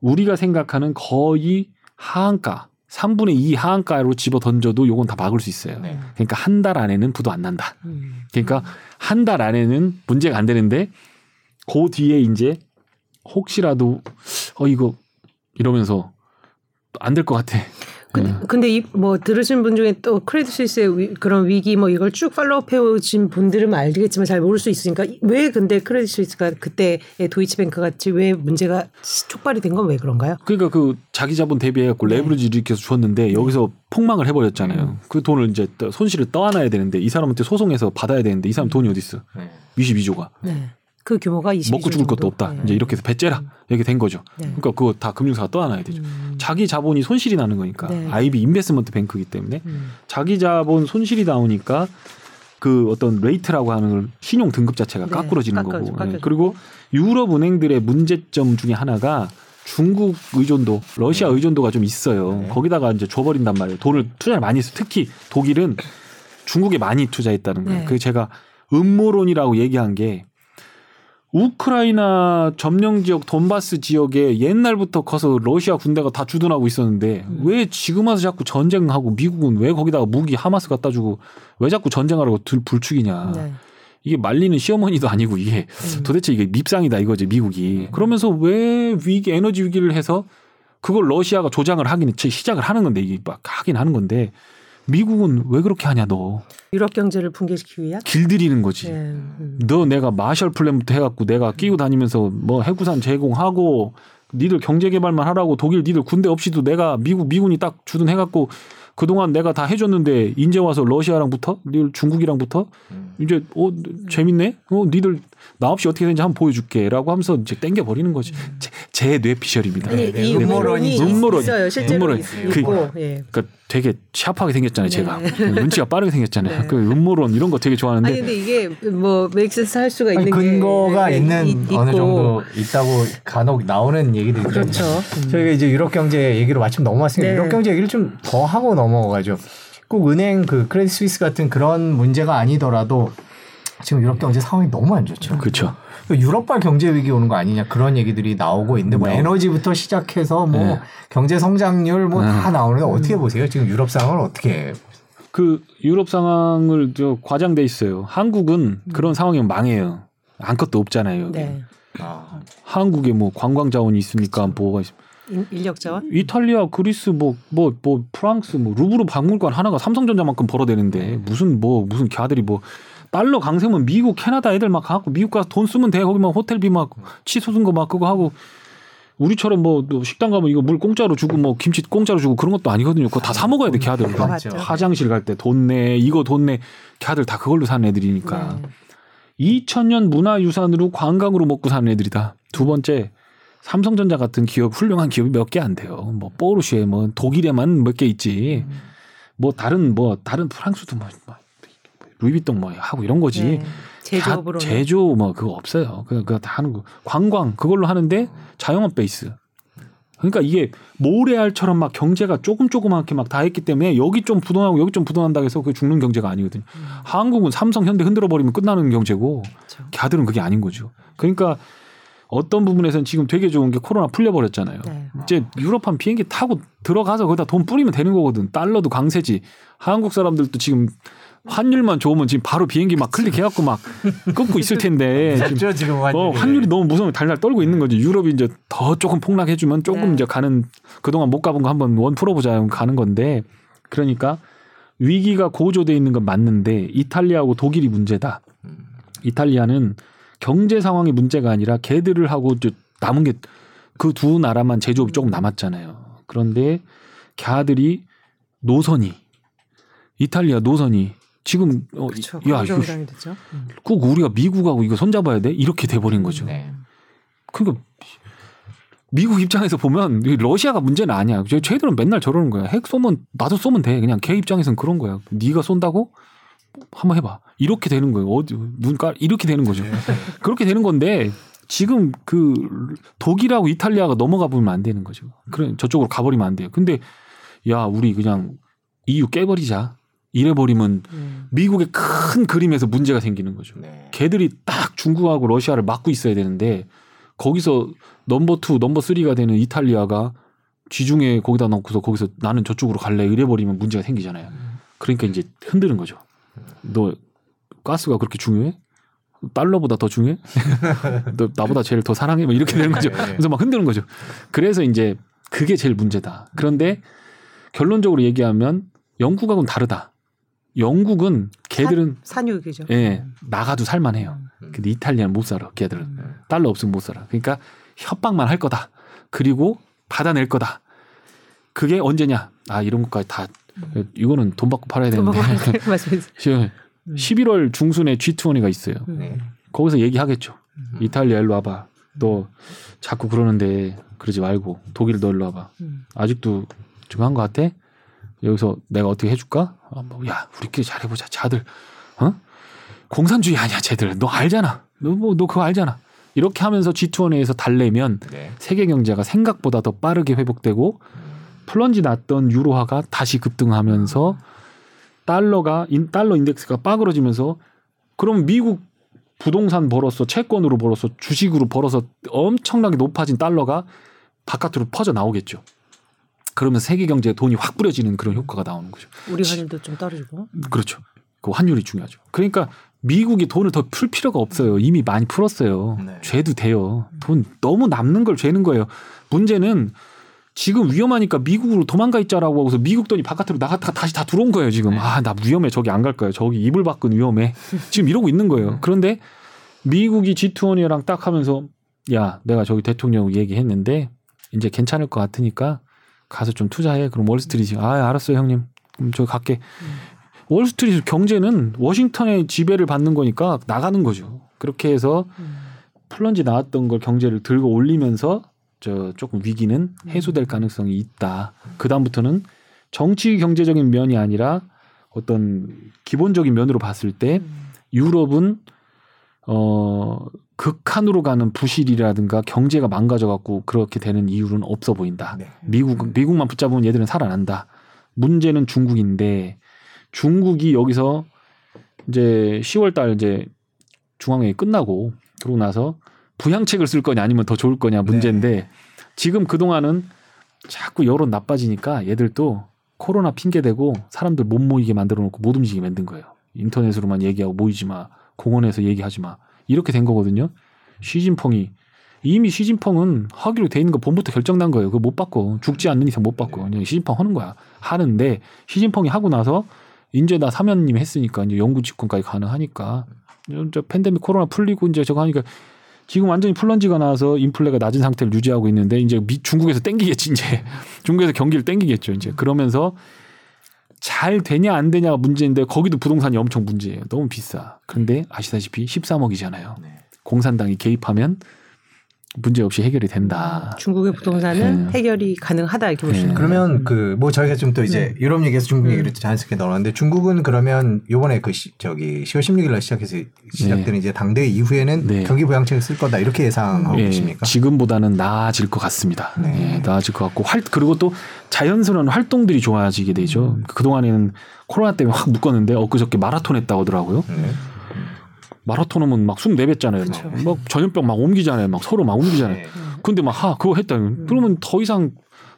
우리가 생각하는 거의 하한가 3분의 2 하한가로 집어 던져도 요건 다 막을 수 있어요. 네. 그러니까 한 달 안에는 부도 안 난다. 음. 그러니까 한 달 안에는 문제가 안 되는데 그 뒤에 이제 혹시라도 어 이거 이러면서 안 될 것 같아. 근데, 네. 근데 이 뭐 들으신 분 중에 또 크레딧 스위스의 위, 그런 위기 뭐 이걸 쭉 팔로우해 오신 분들은 알겠지만 잘 모를 수 있으니까 왜 근데 크레딧 스위스가 그때 도이치뱅크 같이 왜 문제가 촉발이 된 건 왜 그런가요? 그러니까 그 자기 자본 대비해갖고 네. 레버리지 일으켜서 주었는데 여기서 폭망을 해버렸잖아요. 음. 그 돈을 이제 손실을 떠안아야 되는데 이 사람한테 소송해서 받아야 되는데 이 사람 돈이 어디 있어? 네. 22조가. 네. 그 규모가 20. 먹고 죽을 것도 없다. 네. 이제 이렇게 해서 배째라 음. 이렇게 된 거죠. 네. 그러니까 그거 다 금융사가 떠안아야 되죠. 음. 자기 자본이 손실이 나는 거니까 네. IB 인베스먼트 뱅크이기 때문에 음. 자기 자본 손실이 나오니까 그 어떤 rate라고 하는 걸 신용 등급 자체가 네. 깎으러지는 거고. 네. 그리고 유럽 은행들의 문제점 중에 하나가 중국 의존도, 러시아 네. 의존도가 좀 있어요. 거기다가 이제 줘버린단 말이에요. 돈을 투자를 많이 했어. 특히 독일은 중국에 많이 투자했다는 거예요. 그 제가 음모론이라고 얘기한 게 우크라이나 점령 지역 돈바스 지역에 옛날부터 커서 러시아 군대가 다 주둔하고 있었는데 음. 왜 지금 와서 자꾸 전쟁하고 미국은 왜 거기다가 무기 하이마스 갖다 주고 왜 자꾸 전쟁하라고 불축이냐. 네. 이게 말리는 시어머니도 아니고 이게 음. 도대체 이게 밉상이다 이거지 미국이. 음. 그러면서 왜 위기 에너지 위기를 해서 그걸 러시아가 조장을 하긴 시작을 하는 건데 이게 막 하긴 하는 건데 미국은 왜 그렇게 하냐 너. 유럽 경제를 붕괴시키기 위한? 길들이는 거지. 네. 음. 너 내가 마셜 플랜부터 해갖고 내가 끼고 다니면서 뭐 해구산 제공하고 니들 경제 개발만 하라고 독일 니들 군대 없이도 내가 미국 미군이 딱 주둔해갖고 그동안 내가 다 해줬는데 인제 와서 러시아랑 붙어? 니들 중국이랑 붙어? 음. 이제 어 재밌네? 어 니들 나 없이 어떻게 되는지 한번 보여줄게라고 하면서 이제 땡겨 버리는 거지. 음. 제, 제 뇌피셜입니다. 아니, 네, 이 음모론이 음모론 있어요. 실제로 음모론. 그, 있고. 예. 그러니까 되게 샤프하게 생겼잖아요, 제가. 네. 눈치가 빠르게 생겼잖아요. 네. 그 음모론 이런 거 되게 좋아하는데. 아니 근데 이게 뭐 맥센스 할 수가 있는 아니, 근거가 게, 있는 이, 어느 정도 있다고 간혹 나오는 얘기들이 그렇죠. 음. 저희가 이제 유럽 경제 얘기로 마침 넘어왔으니까 네. 유럽 경제 얘기를 좀 더 하고 넘어가죠. 꼭 은행 그 크레딧 스위스 같은 그런 문제가 아니더라도 지금 유럽 경제 상황이 너무 안 좋죠. 그렇죠. 유럽발 경제 위기 오는 거 아니냐 그런 얘기들이 나오고 있는데 뭐 네. 에너지부터 시작해서 뭐 네. 경제 성장률 뭐다 네. 나오는데 어떻게 보세요? 지금 유럽 상황을 어떻게 그 유럽 상황을 저 과장돼 있어요. 한국은 음. 그런 상황이면 망해요. 아무것도 없잖아요. 여기. 네. 아. 한국에 뭐 관광 자원이 있으니까 뭐가 있 인력 자원? 이탈리아, 그리스, 뭐, 뭐, 뭐, 프랑스, 뭐, 루브르 박물관 하나가 삼성전자만큼 벌어대는데, 무슨, 뭐, 무슨 걔들이 뭐, 달러 강세면 미국, 캐나다 애들 막 갖고 미국 가서 돈 쓰면 돼. 거기 막 호텔비 막 치솟은 거막 그거 하고 우리처럼 뭐 식당 가면 이거 물 공짜로 주고 뭐 김치 공짜로 주고 그런 것도 아니거든요. 그거 다 사 먹어야 돼, 걔들. 화장실 갈 때 돈 내, 이거 돈 내. 걔들 다 그걸로 사는 애들이니까. 네. 2000년 문화유산으로 관광으로 먹고 사는 애들이다. 두 번째, 삼성전자 같은 기업, 훌륭한 기업이 몇 개 안 돼요. 뭐, 포르쉐, 뭐, 독일에만 몇 개 있지. 음. 뭐, 다른, 뭐, 다른 프랑스도 뭐, 뭐 루이비통 뭐 하고 이런 거지. 네. 제조업으로 제조 뭐 그거 없어요. 그냥 그거 다 하는 거. 관광 그걸로 하는데 자영업 베이스. 그러니까 이게 모래알처럼 막 경제가 조금 조그맣게 막 다 했기 때문에 여기 좀 부동하고 여기 좀 부동한다 해서 그 죽는 경제가 아니거든요. 음. 한국은 삼성, 현대 흔들어 버리면 끝나는 경제고 그렇죠. 걔들은 그게 아닌 거죠. 그러니까 어떤 부분에서는 지금 되게 좋은 게 코로나 풀려버렸잖아요. 네. 이제 유럽한 비행기 타고 들어가서 거기다 돈 뿌리면 되는 거거든. 달러도 강세지. 한국 사람들도 지금 환율만 좋으면 지금 바로 비행기 막 클릭해갖고 막 끊고 있을 텐데 지금, 지금 어, 환율이 너무 무서워 달달 떨고 있는 거지 유럽이 이제 더 조금 폭락해주면 조금 네. 이제 가는 그동안 못 가본 거 한번 원 풀어보자 가는 건데 그러니까 위기가 고조돼 있는 건 맞는데 이탈리아하고 독일이 문제다. 이탈리아는 경제 상황이 문제가 아니라 걔들을 하고 남은 게 그 두 나라만 제조업이 조금 남았잖아요. 그런데 걔들이 노선이 이탈리아 노선이 지금 어, 그쵸, 야 이거 음. 꼭 우리가 미국하고 이거 손잡아야 돼 이렇게 돼버린 거죠. 네. 그러니까 미국 입장에서 보면 러시아가 문제는 아니야. 쟤들은 맨날 저러는 거야. 핵 쏘면 나도 쏘면 돼. 그냥 걔 입장에서는 그런 거야. 네가 쏜다고 한번 해봐. 이렇게 되는 거예요. 어디 눈깔 이렇게 되는 거죠. 네. 그렇게 되는 건데 지금 그 독일하고 이탈리아가 넘어가 보면 안 되는 거죠. 그래 저쪽으로 가버리면 안 돼요. 근데 야 우리 그냥 EU 깨버리자. 이래버리면 음. 미국의 큰 그림에서 문제가 생기는 거죠. 네. 걔들이 딱 중국하고 러시아를 막고 있어야 되는데 거기서 number two, number three가 되는 이탈리아가 지중해 거기다 넣고서 거기서 나는 저쪽으로 갈래 이래버리면 문제가 생기잖아요. 음. 그러니까 이제 흔드는 거죠. 너 가스가 그렇게 중요해? 달러보다 더 중요해? 너 나보다 제일 더 사랑해? 뭐 이렇게 되는 거죠. 네. 그래서 막 흔드는 거죠. 그래서 이제 그게 제일 문제다. 그런데 결론적으로 얘기하면 영국하고는 다르다. 영국은 걔들은 산, 산유기죠. 예, 나가도 살만해요. 음. 근데 이탈리아는 못 살아. 걔들은 음. 달러 없으면 못 살아. 그러니까 협박만 할 거다. 그리고 받아낼 거다. 그게 언제냐? 아 이런 것까지 다 음. 이거는 돈 받고 팔아야 되는데. 11월 중순에 G20가 있어요. 네. 거기서 얘기하겠죠. 음. 이탈리아 일로 와봐. 너 자꾸 그러는데 그러지 말고 독일 너 일로 와봐. 음. 아직도 지금 한것 같아? 여기서 내가 어떻게 해줄까? 아, 뭐, 야 우리끼리 잘해보자. 자들 어? 공산주의 아니야 쟤들. 너 알잖아. 너 뭐 너 그거 알잖아. 이렇게 하면서 G20에서 달래면 네. 세계 경제가 생각보다 더 빠르게 회복되고 plunge 났던 유로화가 다시 급등하면서 달러가 달러 인덱스가 빠그러지면서 그럼 미국 부동산 벌어서 채권으로 벌어서 주식으로 벌어서 엄청나게 높아진 달러가 바깥으로 퍼져 나오겠죠. 그러면 세계 경제에 돈이 확 뿌려지는 그런 효과가 나오는 거죠. 우리 환율도 좀 떨어지고. 그렇죠. 그 환율이 중요하죠. 그러니까 미국이 돈을 더 풀 필요가 없어요. 이미 많이 풀었어요. 네. 죄도 돼요. 돈 너무 남는 걸 죄는 거예요. 문제는 지금 위험하니까 미국으로 도망가 있자라고 하고서 미국 돈이 바깥으로 나갔다가 다시 다 들어온 거예요. 지금 네. 아나 위험해 저기 안 갈 거예요. 저기 이불 밖은 위험해. 지금 이러고 있는 거예요. 네. 그런데 미국이 G20이랑 딱 하면서 야 내가 저기 대통령 얘기했는데 이제 괜찮을 것 같으니까 가서 좀 투자해. 그럼 월스트리트 아 알았어요 형님. 그럼 저 갈게. 음. 월스트리트 경제는 워싱턴의 지배를 받는 거니까 나가는 거죠. 그렇게 해서 음. 플런지 나왔던 걸 경제를 들고 올리면서 저 조금 위기는 해소될 가능성이 있다. 그 다음부터는 정치 경제적인 면이 아니라 어떤 기본적인 면으로 봤을 때 유럽은 어 극한으로 가는 부실이라든가 경제가 망가져 갖고 그렇게 되는 이유는 없어 보인다. 네. 미국 미국만 붙잡으면 얘들은 살아난다. 문제는 중국인데 중국이 여기서 이제 10월 달 이제 중앙회의 끝나고 그러고 나서 부양책을 쓸 거냐 아니면 더 좋을 거냐 문제인데 네. 지금 그 동안은 자꾸 여론 나빠지니까 얘들도 코로나 핑계 대고 사람들 못 모이게 만들어 놓고 못 움직이게 만든 거예요. 인터넷으로만 얘기하고 모이지 마. 공원에서 얘기하지 마. 이렇게 된 거거든요. 시진펑이 이미 시진펑은 하기로 돼 있는 거 봄부터 결정난 거예요. 그거 못 바꿔. 죽지 않는 이상 못 바꿔. 그냥 시진펑 하는 거야. 하는데 시진펑이 하고 나서 이제 나 사면님 했으니까 이제 영구 집권까지 가능하니까 저 팬데믹 코로나 풀리고 이제 저거 하니까 지금 완전히 플런지가 나와서 인플레가 낮은 상태를 유지하고 있는데 이제 미, 중국에서 땡기겠지 이제 중국에서 경기를 땡기겠죠 이제 그러면서 잘 되냐 안 되냐가 문제인데 거기도 부동산이 엄청 문제예요 너무 비싸 그런데 아시다시피 13억이잖아요 네. 공산당이 개입하면 문제 없이 해결이 된다. 음, 중국의 부동산은 네. 해결이 가능하다 이렇게 보시는 네. 그러면 그 뭐 저희가 좀 또 이제 음. 유럽 얘기해서 중국 얘기를 음. 자연스럽게 넣었는데 중국은 그러면 요번에 그 시, 저기 10월 16일 날 시작해서 시작되는 네. 이제 당대 이후에는 네. 경기 부양책을 쓸 거다 이렇게 예상하고 네. 계십니까? 지금보다는 나아질 것 같습니다. 네. 네. 나아질 것 같고 활 그리고 또 자연스러운 활동들이 좋아지게 되죠. 음. 그 동안에는 코로나 때문에 확 묶었는데 엊그저께 마라톤 했다고 하더라고요. 네. 마라톤 하면 막 숨 내뱉잖아요. 막. 막 전염병 막 옮기잖아요. 막 서로 막 옮기잖아요. 네. 근데 막 하, 그거 했다. 음. 그러면 더 이상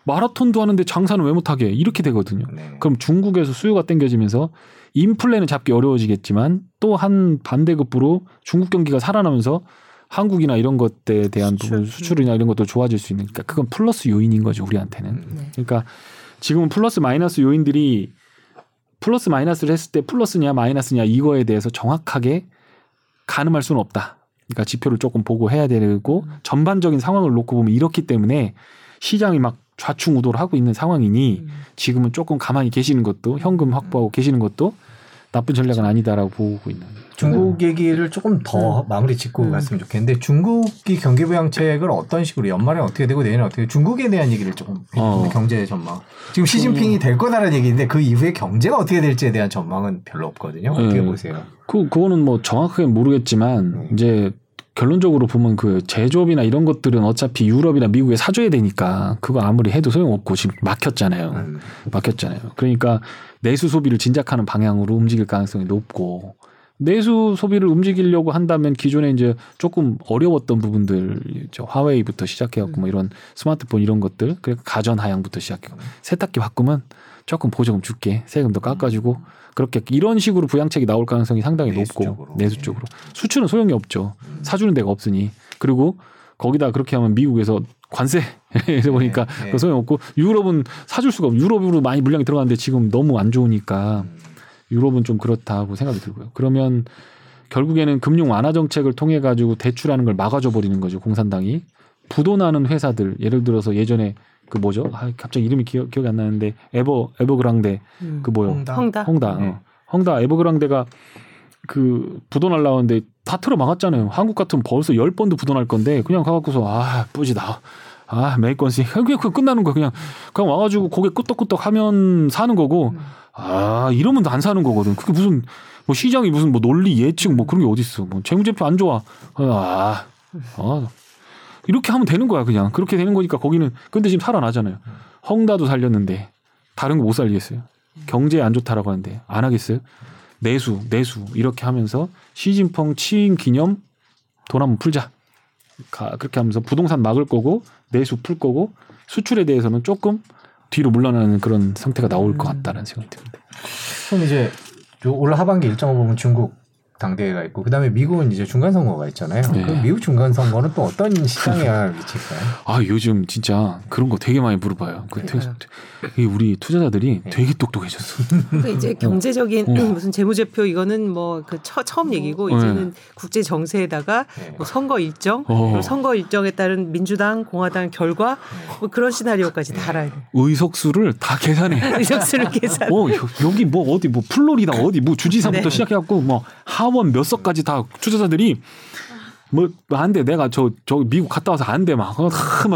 마라톤도 하는데 장사는 왜 못하게 이렇게 되거든요. 네. 그럼 중국에서 수요가 땡겨지면서 인플레는 잡기 어려워지겠지만 또 한 반대급부로 중국 경기가 살아나면서 한국이나 이런 것에 대한 수출. 부분 수출이나 이런 것도 좋아질 수 있는 그러니까 그건 플러스 요인인 거죠 우리한테는. 음. 네. 그러니까 지금은 플러스 마이너스 요인들이 플러스 마이너스를 했을 때 플러스냐 마이너스냐 이거에 대해서 정확하게 가늠할 수는 없다. 그러니까 지표를 조금 보고 해야 되고 음. 전반적인 상황을 놓고 보면 이렇기 때문에 시장이 막 좌충우돌 하고 있는 상황이니 음. 지금은 조금 가만히 계시는 것도 현금 확보하고 계시는 것도 나쁜 전략은. 아니다라고 보고 있는. 중국 얘기를 조금 더 음. 마무리 짓고 음. 갔으면 좋겠는데 중국이 경기 부양책을 어떤 식으로 연말에 어떻게 되고 내년에 어떻게 중국에 대한 얘기를 조금 어. 경제 전망. 지금 시진핑이 될 거다라는 얘기인데 그 이후에 경제가 어떻게 될지에 대한 전망은 별로 없거든요. 어떻게 네. 보세요? 그 그거는 뭐 정확하게 모르겠지만 음. 이제 결론적으로 보면 그 제조업이나 이런 것들은 어차피 유럽이나 미국에 사줘야 되니까 그거 아무리 해도 소용없고 지금 막혔잖아요. 음. 막혔잖아요. 그러니까 내수 소비를 진작하는 방향으로 움직일 가능성이 높고 내수 소비를 움직이려고 한다면 기존에 이제 조금 어려웠던 부분들 저 화웨이부터 시작해갖고 뭐 이런 스마트폰 이런 것들 그리고 가전 하향부터 시작해 세탁기 바꾸면 조금 보조금 줄게 세금도 깎아주고 그렇게 이런 식으로 부양책이 나올 가능성이 상당히 내수 높고 쪽으로. 내수 쪽으로. 수출은 소용이 없죠. 사주는 데가 없으니. 그리고 거기다 그렇게 하면 미국에서 관세 이러 보니까 네, 네. 그 소용 없고 유럽은 사줄 수가 없고 유럽으로 많이 물량이 들어가는데 지금 너무 안 좋으니까 음. 유럽은 좀 그렇다고 생각이 들고요. 그러면 결국에는 금융 완화 정책을 통해 가지고 대출하는 걸 막아줘 버리는 거죠 공산당이 부도나는 회사들 예를 들어서 예전에 그 뭐죠? 아, 갑자기 이름이 기억, 기억이 안 나는데 에버 에버그랑데 음. 그 뭐요? 홍다 홍다 홍다, 네. 어. 홍다 에버그랑데가 그 부도 날라오는데 다 틀어 막았잖아요. 한국 같으면 벌써 열 번도 부도 날 건데 그냥 가갖고서 아 뿌지다. 아 메이건씩 그냥 그 끝나는 거야 그냥 그냥 와가지고 고개 끄떡끄떡 하면 사는 거고 음. 아 이러면 안 사는 거거든. 그게 무슨 뭐 시장이 무슨 뭐 논리 예측 뭐 그런 게 어딨어. 뭐 재무제표 안 좋아. 아, 아 이렇게 하면 되는 거야 그냥 그렇게 되는 거니까 거기는 근데 지금 살아나잖아요. 헝다도 살렸는데 다른 거 못 살리겠어요. 경제 안 좋다라고 하는데 안 하겠어요. 내수 내수 이렇게 하면서 시진펑 취임 기념 돈 한번 풀자. 가, 그렇게 하면서 부동산 막을 거고 내수 풀 거고 수출에 대해서는 조금 뒤로 물러나는 그런 상태가 나올 것 같다는 생각이 듭니다. 그럼 이제 올 하반기 일정을 보면 중국 당대회가 있고 그다음에 미국은 이제 중간 선거가 있잖아요. 네. 그럼 미국 중간 선거는 또 어떤 시장에 영향을 미칠까요? 아 요즘 진짜 그런 거 되게 많이 물어봐요. 그 우리 투자자들이 네. 되게 똑똑해졌어. 그러니까 이제 경제적인 어. 무슨 재무제표 이거는 뭐 그 처음 얘기고 네. 이제는 국제 정세에다가 네. 뭐 선거 일정, 어. 선거 일정에 따른 민주당, 공화당 결과 뭐 그런 시나리오까지 다 알아야 돼. 의석수를 다 계산해. 의석수를 계산. 어 여기 뭐 어디 뭐 플로리다 어디 뭐 주지사부터 네. 시작해갖고 뭐 하원 몇 석까지 다 투자자들이 뭐 안 돼 내가 저 저 미국 갔다 와서 안 돼막막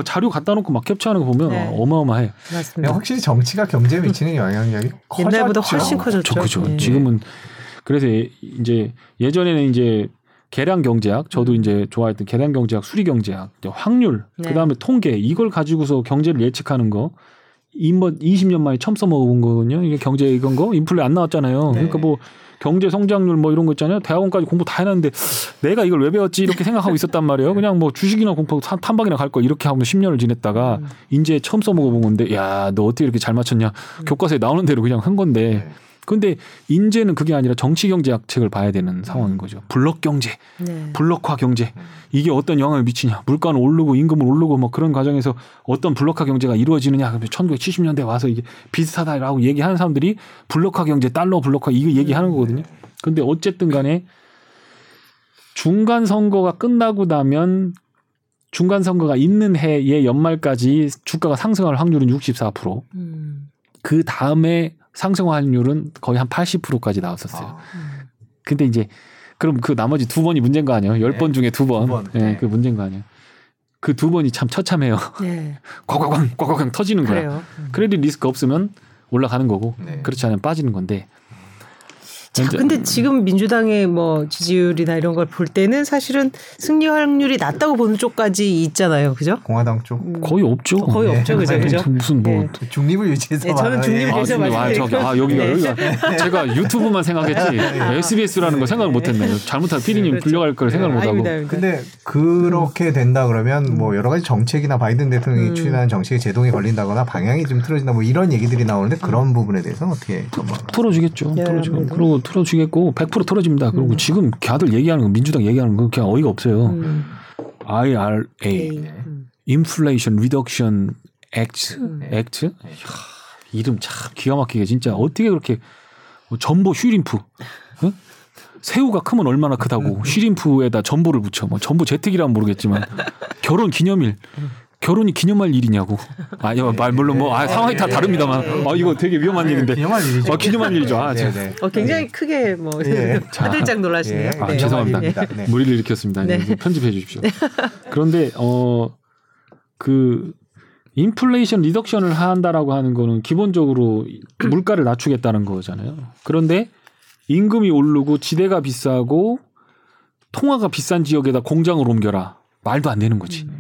자료 갖다 놓고 막 캡처하는 거 보면 네. 어마어마해. 맞습니다. 확실히 정치가 경제에 미치는 영향력이 옛날보다 훨씬 커졌죠. 그죠. 네. 지금은 그래서 이제 예전에는 이제 계량 경제학 저도 음. 이제 좋아했던 계량 경제학, 수리 경제학, 확률, 네. 그다음에 통계 이걸 가지고서 경제를 예측하는 거 이번 20년 만에 처음 써먹은 거거든요. 이게 경제 이건 거 인플레 안 나왔잖아요. 네. 그러니까 뭐 경제 성장률 뭐 이런 거 있잖아요. 대학원까지 공부 다 해놨는데 내가 이걸 왜 배웠지 이렇게 생각하고 있었단 말이에요. 그냥 뭐 주식이나 공부 탐방이나 갈 거 이렇게 하면 10년을 지냈다가 음. 이제 처음 써먹어본 건데 야 너 어떻게 이렇게 잘 맞췄냐. 음. 교과서에 나오는 대로 그냥 한 건데. 네. 근데 인제는 그게 아니라 정치 경제학책을 봐야 되는 상황인 거죠. 블록 경제, 네. 블록화 경제 이게 어떤 영향을 미치냐? 물가는 오르고 임금은 오르고 뭐 그런 과정에서 어떤 블록화 경제가 이루어지느냐? 그러면 1970년대 와서 이게 비슷하다라고 얘기하는 사람들이 블록화 경제, 달러 블록화 이거 얘기하는 거거든요. 근데 어쨌든 간에 중간 선거가 끝나고 나면 중간 선거가 있는 해의 연말까지 주가가 상승할 확률은 64%. 음. 그 다음에 상승 확률은 거의 한 80%까지 나왔었어요. 아. 근데 이제 그럼 그 나머지 두 번이 문제인 거 아니에요? 열번 중에 두 번. 두 번. 네. 네. 그 문제인 거 아니에요? 그 두 번이 참 처참해요. 네. 꽉꽉꽝 꽉꽉꽝 터지는 거야. 음. 크레딧 리스크 없으면 올라가는 거고 네. 그렇지 않으면 빠지는 건데 자, 근데 지금 민주당의 뭐 지지율이나 이런 걸 볼 때는 사실은 승리 확률이 낮다고 보는 쪽까지 있잖아요. 그죠? 공화당 쪽 음. 거의 없죠. 거의 네. 없죠. 그죠? 그죠? 무슨 뭐 네. 중립을 유지해서 네, 저는 중립을 유지해서 아, 아, 저기, 아, 여기가 네. 여기가 제가 유튜브만 생각했지 SBS라는 거 생각을 못 했네요. 잘못하면 피디님 그렇죠. 불려갈 걸 생각을 못 하고. 근데 그렇게 된다 그러면 뭐 여러 가지 정책이나 바이든 대통령이 음. 추진하는 정책에 제동이 걸린다거나 방향이 좀 틀어진다 뭐 이런 얘기들이 나오는데 그런 부분에 대해서는 어떻게 풀어주겠죠. 풀어주고 그리고 틀어주겠고 100% 틀어집니다. 그리고 음. 지금 걔들 얘기하는 거 민주당 얘기하는 거 그냥 어이가 없어요. 음. IRA 네. Inflation Reduction Act 음. Act 네. 이름 참 기가 막히게 진짜 어떻게 그렇게 뭐 전보 슈림프 어? 새우가 크면 얼마나 크다고 슈림프에다 전보를 붙여 뭐 전보 재택이라면 모르겠지만 결혼 기념일 결혼이 기념할 일이냐고. 아, 니 말, 물론 뭐, 아, 상황이 다 다릅니다만. 아, 이거 되게 위험한 아, 일인데. 기념할 일이죠. 아, 기념할 일이죠. 아, 네, 네. 어, 굉장히 크게 뭐, 예. 화들짝 놀라시네요. 아, 네. 죄송합니다. 네. 무리를 일으켰습니다. 네. 편집해 주십시오. 그런데, 어, 그, 인플레이션 리덕션을 한다라고 하는 거는 기본적으로 물가를 낮추겠다는 거잖아요. 그런데 임금이 오르고 지대가 비싸고 통화가 비싼 지역에다 공장을 옮겨라. 말도 안 되는 거지. 음.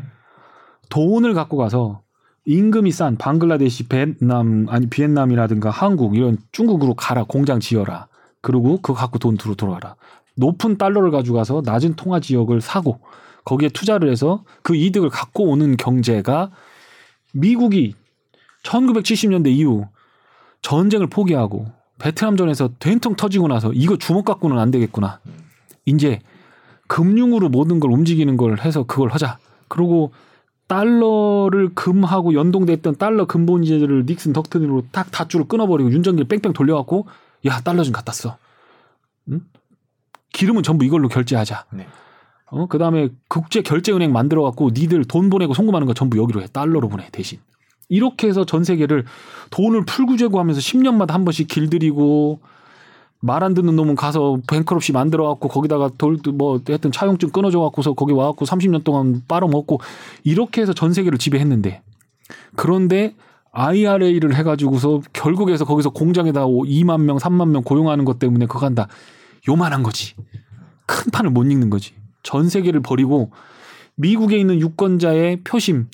돈을 갖고 가서 임금이 싼 방글라데시, 베트남 아니 비엔남이라든가 한국 이런 중국으로 가라 공장 지어라. 그리고 그거 갖고 돈 들어 들어와라. 높은 달러를 가지고 가서 낮은 통화 지역을 사고 거기에 투자를 해서 그 이득을 갖고 오는 경제가 미국이 1970년대 이후 전쟁을 포기하고 베트남전에서 된통 터지고 나서 이거 주먹 갖고는 안 되겠구나. 이제 금융으로 모든 걸 움직이는 걸 해서 그걸 하자. 그리고 달러를 금하고 연동됐던 달러 근본제를 닉슨 덕트으로 딱 닷줄을 끊어버리고 윤정길 뺑뺑 돌려갖고 야 달러 좀 갖다 써. 응? 기름은 전부 이걸로 결제하자. 네. 어 그다음에 국제 결제은행 만들어갖고 니들 돈 보내고 송금하는 거 전부 여기로 해 달러로 보내 대신. 이렇게 해서 전 세계를 돈을 풀고 제고하면서 10년마다 한 번씩 길들이고 말 안 듣는 놈은 가서 뱅크럽시 만들어 갖고 거기다가 돌뭐 하여튼 차용증 끊어져 갖고서 거기 와 갖고 30년 동안 빨아먹고 이렇게 해서 전 세계를 지배했는데 그런데 IRA를 해가지고서 결국에서 거기서 공장에다 2만 명, 3만 명 고용하는 것 때문에 그거 한다. 요만한 거지. 큰 판을 못 읽는 거지. 전 세계를 버리고 미국에 있는 유권자의 표심,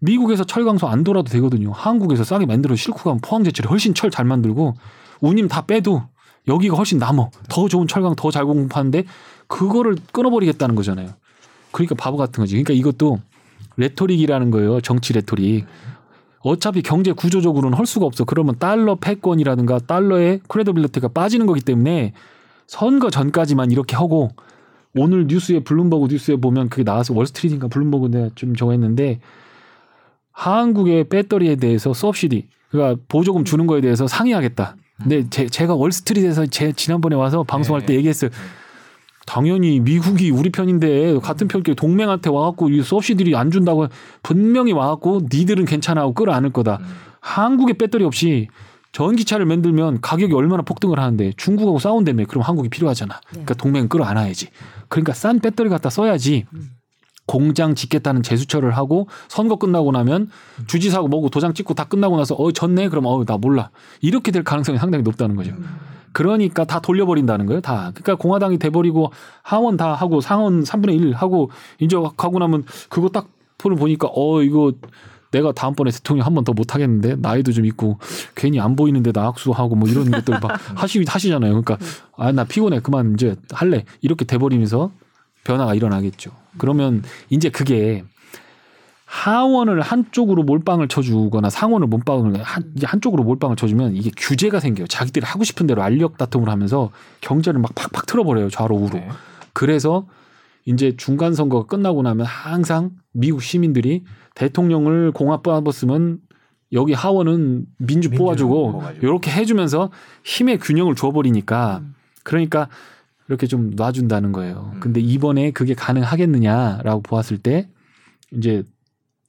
미국에서 철강소 안 돌아도 되거든요. 한국에서 싸게 만들어 싣고 가면 포항제철이 훨씬 철 잘 만들고 운임 다 빼도 여기가 훨씬 남어. 더 좋은 철강 더 잘 공급하는데 그거를 끊어버리겠다는 거잖아요. 그러니까 바보 같은 거지. 그러니까 이것도 rhetoric이라는 거예요. 정치 rhetoric. 어차피 경제 구조적으로는 할 수가 없어. 그러면 달러 패권이라든가 달러의 credibility가 빠지는 거기 때문에 선거 전까지만 이렇게 하고 오늘 뉴스에 블룸버그 뉴스에 보면 그게 나와서 월스트리트인가 블룸버그 내가 좀 정했는데 한국의 배터리에 대해서 subsidy 그러니까 보조금 주는 거에 대해서 상의하겠다. 근데 제, 제가 월스트리트에서 제 지난번에 와서 방송할 때 네. 얘기했어요. 당연히 미국이 우리 편인데 같은 편끼리 동맹한테 와갖고 이 subsidy를 안 준다고 분명히 와갖고 니들은 괜찮아 하고 끌어안을 거다. 음. 한국의 배터리 없이 전기차를 만들면 가격이 얼마나 폭등을 하는데 중국하고 싸운다며 그럼 한국이 필요하잖아. 네. 그러니까 동맹 끌어안아야지. 그러니까 싼 배터리 갖다 써야지. 음. 공장 짓겠다는 재수처를 하고 선거 끝나고 나면 주지사고 뭐고 도장 찍고 다 끝나고 나서 어 졌네 그럼 어나 몰라 이렇게 될 가능성이 상당히 높다는 거죠. 그러니까 다 돌려버린다는 거예요. 다. 그러니까 공화당이 돼버리고 하원 다 하고 상원 3분의 1 하고 이제 가고 나면 그거 딱 폰을 보니까 어 이거 내가 다음번에 대통령 한 번 더 못 하겠는데 나이도 좀 있고 괜히 안 보이는데 나 악수하고 뭐 이런 것들 막 하시 하시잖아요. 그러니까 아 나 피곤해 그만 이제 할래 이렇게 돼버리면서 변화가 일어나겠죠. 그러면 이제 그게 하원을 한쪽으로 몰빵을 쳐주거나 상원을 몰빵을 한, 한쪽으로 몰빵을 쳐주면 이게 규제가 생겨요. 자기들이 하고 싶은 대로 알력 다툼을 하면서 경제를 막 팍팍 틀어버려요. 좌로 우로. 네. 그래서 이제 중간 선거가 끝나고 나면 항상 미국 시민들이 대통령을 공화 뽑았으면 여기 하원은 민주 뽑아주고 이렇게 해주면서 힘의 균형을 줘버리니까 음. 그러니까 이렇게 좀 놔준다는 거예요. 음. 근데 이번에 그게 가능하겠느냐라고 보았을 때 이제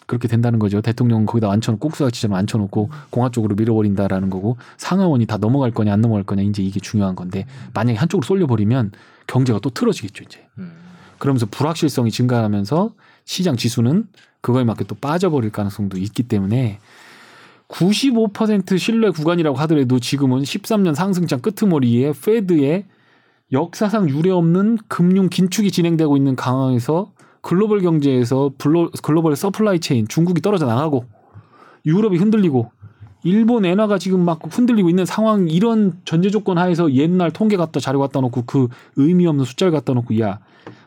그렇게 된다는 거죠. 대통령 거기다 앉혀놓고 꾹수같이처럼 앉혀놓고 음. 공화 쪽으로 밀어버린다라는 거고 상하원이 다 넘어갈 거냐 안 넘어갈 거냐 이제 이게 중요한 건데 음. 만약에 한쪽으로 쏠려버리면 경제가 또 틀어지겠죠 이제. 그러면서 불확실성이 증가하면서 시장 지수는 그거에 맞게 또 빠져버릴 가능성도 있기 때문에 95% 신뢰 구간이라고 하더라도 지금은 13년 상승장 끄트머리에 Fed의 역사상 유례없는 금융 긴축이 진행되고 있는 상황에서 글로벌 경제에서 블로, global supply chain 중국이 떨어져 나가고 유럽이 흔들리고 일본 엔화가 지금 막 흔들리고 있는 상황 이런 전제 조건 하에서 옛날 통계 갖다 자료 갖다 놓고 그 의미 없는 숫자를 갖다 놓고 야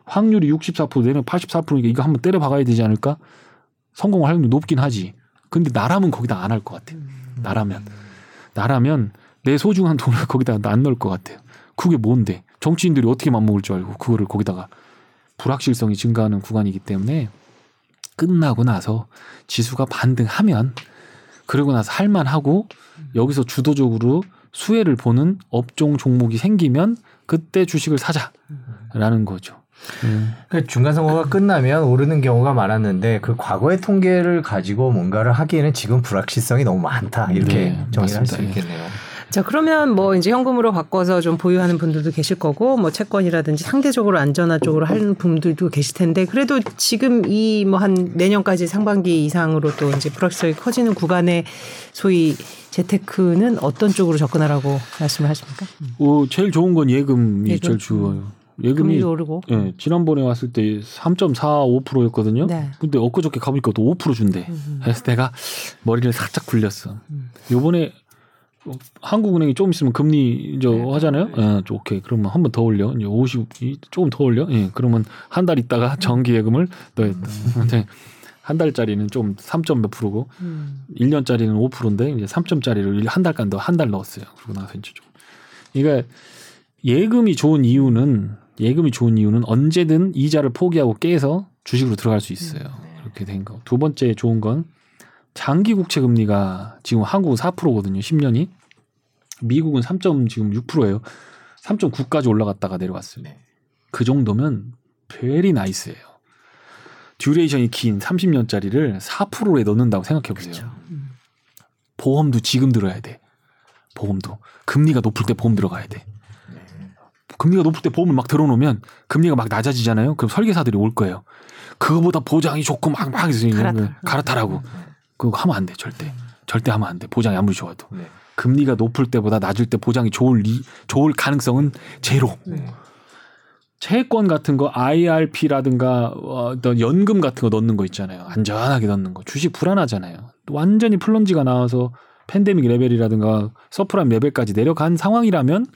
확률이 64% 내년 84%니까 이거 한번 때려 박아야 되지 않을까? 성공 확률이 높긴 하지. 근데 나라면 거기다 안 할 것 같아. 나라면 나라면 내 소중한 돈을 거기다 안 넣을 것 같아요. 그게 뭔데? 정치인들이 어떻게 맘먹을 줄 알고 그거를 거기다가 불확실성이 증가하는 구간이기 때문에 끝나고 나서 지수가 반등하면 그러고 나서 할만하고 여기서 주도적으로 수혜를 보는 업종 종목이 생기면 그때 주식을 사자라는 거죠. 음. 중간 선거가 끝나면 오르는 경우가 많았는데 그 과거의 통계를 가지고 뭔가를 하기에는 지금 불확실성이 너무 많다 이렇게 네, 정리할 수 있겠네요. 자, 그러면 뭐 이제 현금으로 바꿔서 좀 보유하는 분들도 계실 거고 뭐 채권이라든지 상대적으로 안전한 쪽으로 하는 분들도 계실 텐데 그래도 지금 이 뭐 한 내년까지 상반기 이상으로 또 이제 불확실성이 커지는 구간에 소위 재테크는 어떤 쪽으로 접근하라고 말씀을 하십니까? 어, 제일 좋은 건 예금이 예금? 제일 좋아요. 예금이 오르고. 예, 지난번에 왔을 때 3.45%였거든요. 네. 근데 엊그저께 가보니까 또 5% 준대. 음. 그래서 내가 머리를 살짝 굴렸어. 음. 요번에 한국은행이 조금 있으면 금리 저 네. 하잖아요. 예, 네, 오케이. 그러면 한 번 더 올려. 이제 50 조금 더 올려. 예, 그러면 한 달 있다가 정기 예금을 더했다. 음. 한 달짜리는 좀 3점 몇 프로고 음. 1년짜리는 5%인데 이제 3점짜리를 한 달간 더 한 달 넣었어요. 그러고 나서 이제 좀. 그러니까 예금이 좋은 이유는 예금이 좋은 이유는 언제든 이자를 포기하고 깨서 주식으로 들어갈 수 있어요. 음. 그렇게 된 거. 두 번째 좋은 건 장기 국채 금리가 지금 한국은 4%거든요. 10년이. 미국은 3. 지금 6%예요. 3.9까지 올라갔다가 내려왔어요. 네. 그 정도면 very nice예요. duration이 긴 30년짜리를 4%에 넣는다고 생각해 보세요. 그렇죠. 보험도 지금 들어야 돼. 보험도 금리가 높을 때 보험 들어가야 돼. 금리가 높을 때 보험을 막 들어놓으면 금리가 막 낮아지잖아요. 그럼 설계사들이 올 거예요. 그거보다 보장이 좋고 막막 갈아타. 갈아타라고. 그거 하면 안 돼. 절대. 절대 하면 안 돼. 보장이 아무리 좋아도. 네. 금리가 높을 때보다 낮을 때 보장이 좋을 리, 좋을 가능성은 제로. 네. 채권 같은 거 IRP라든가 어떤 연금 같은 거 넣는 거 있잖아요. 안전하게 넣는 거. 주식 불안하잖아요. 완전히 plunge가 나와서 팬데믹 레벨이라든가 서프라임 레벨까지 내려간 상황이라면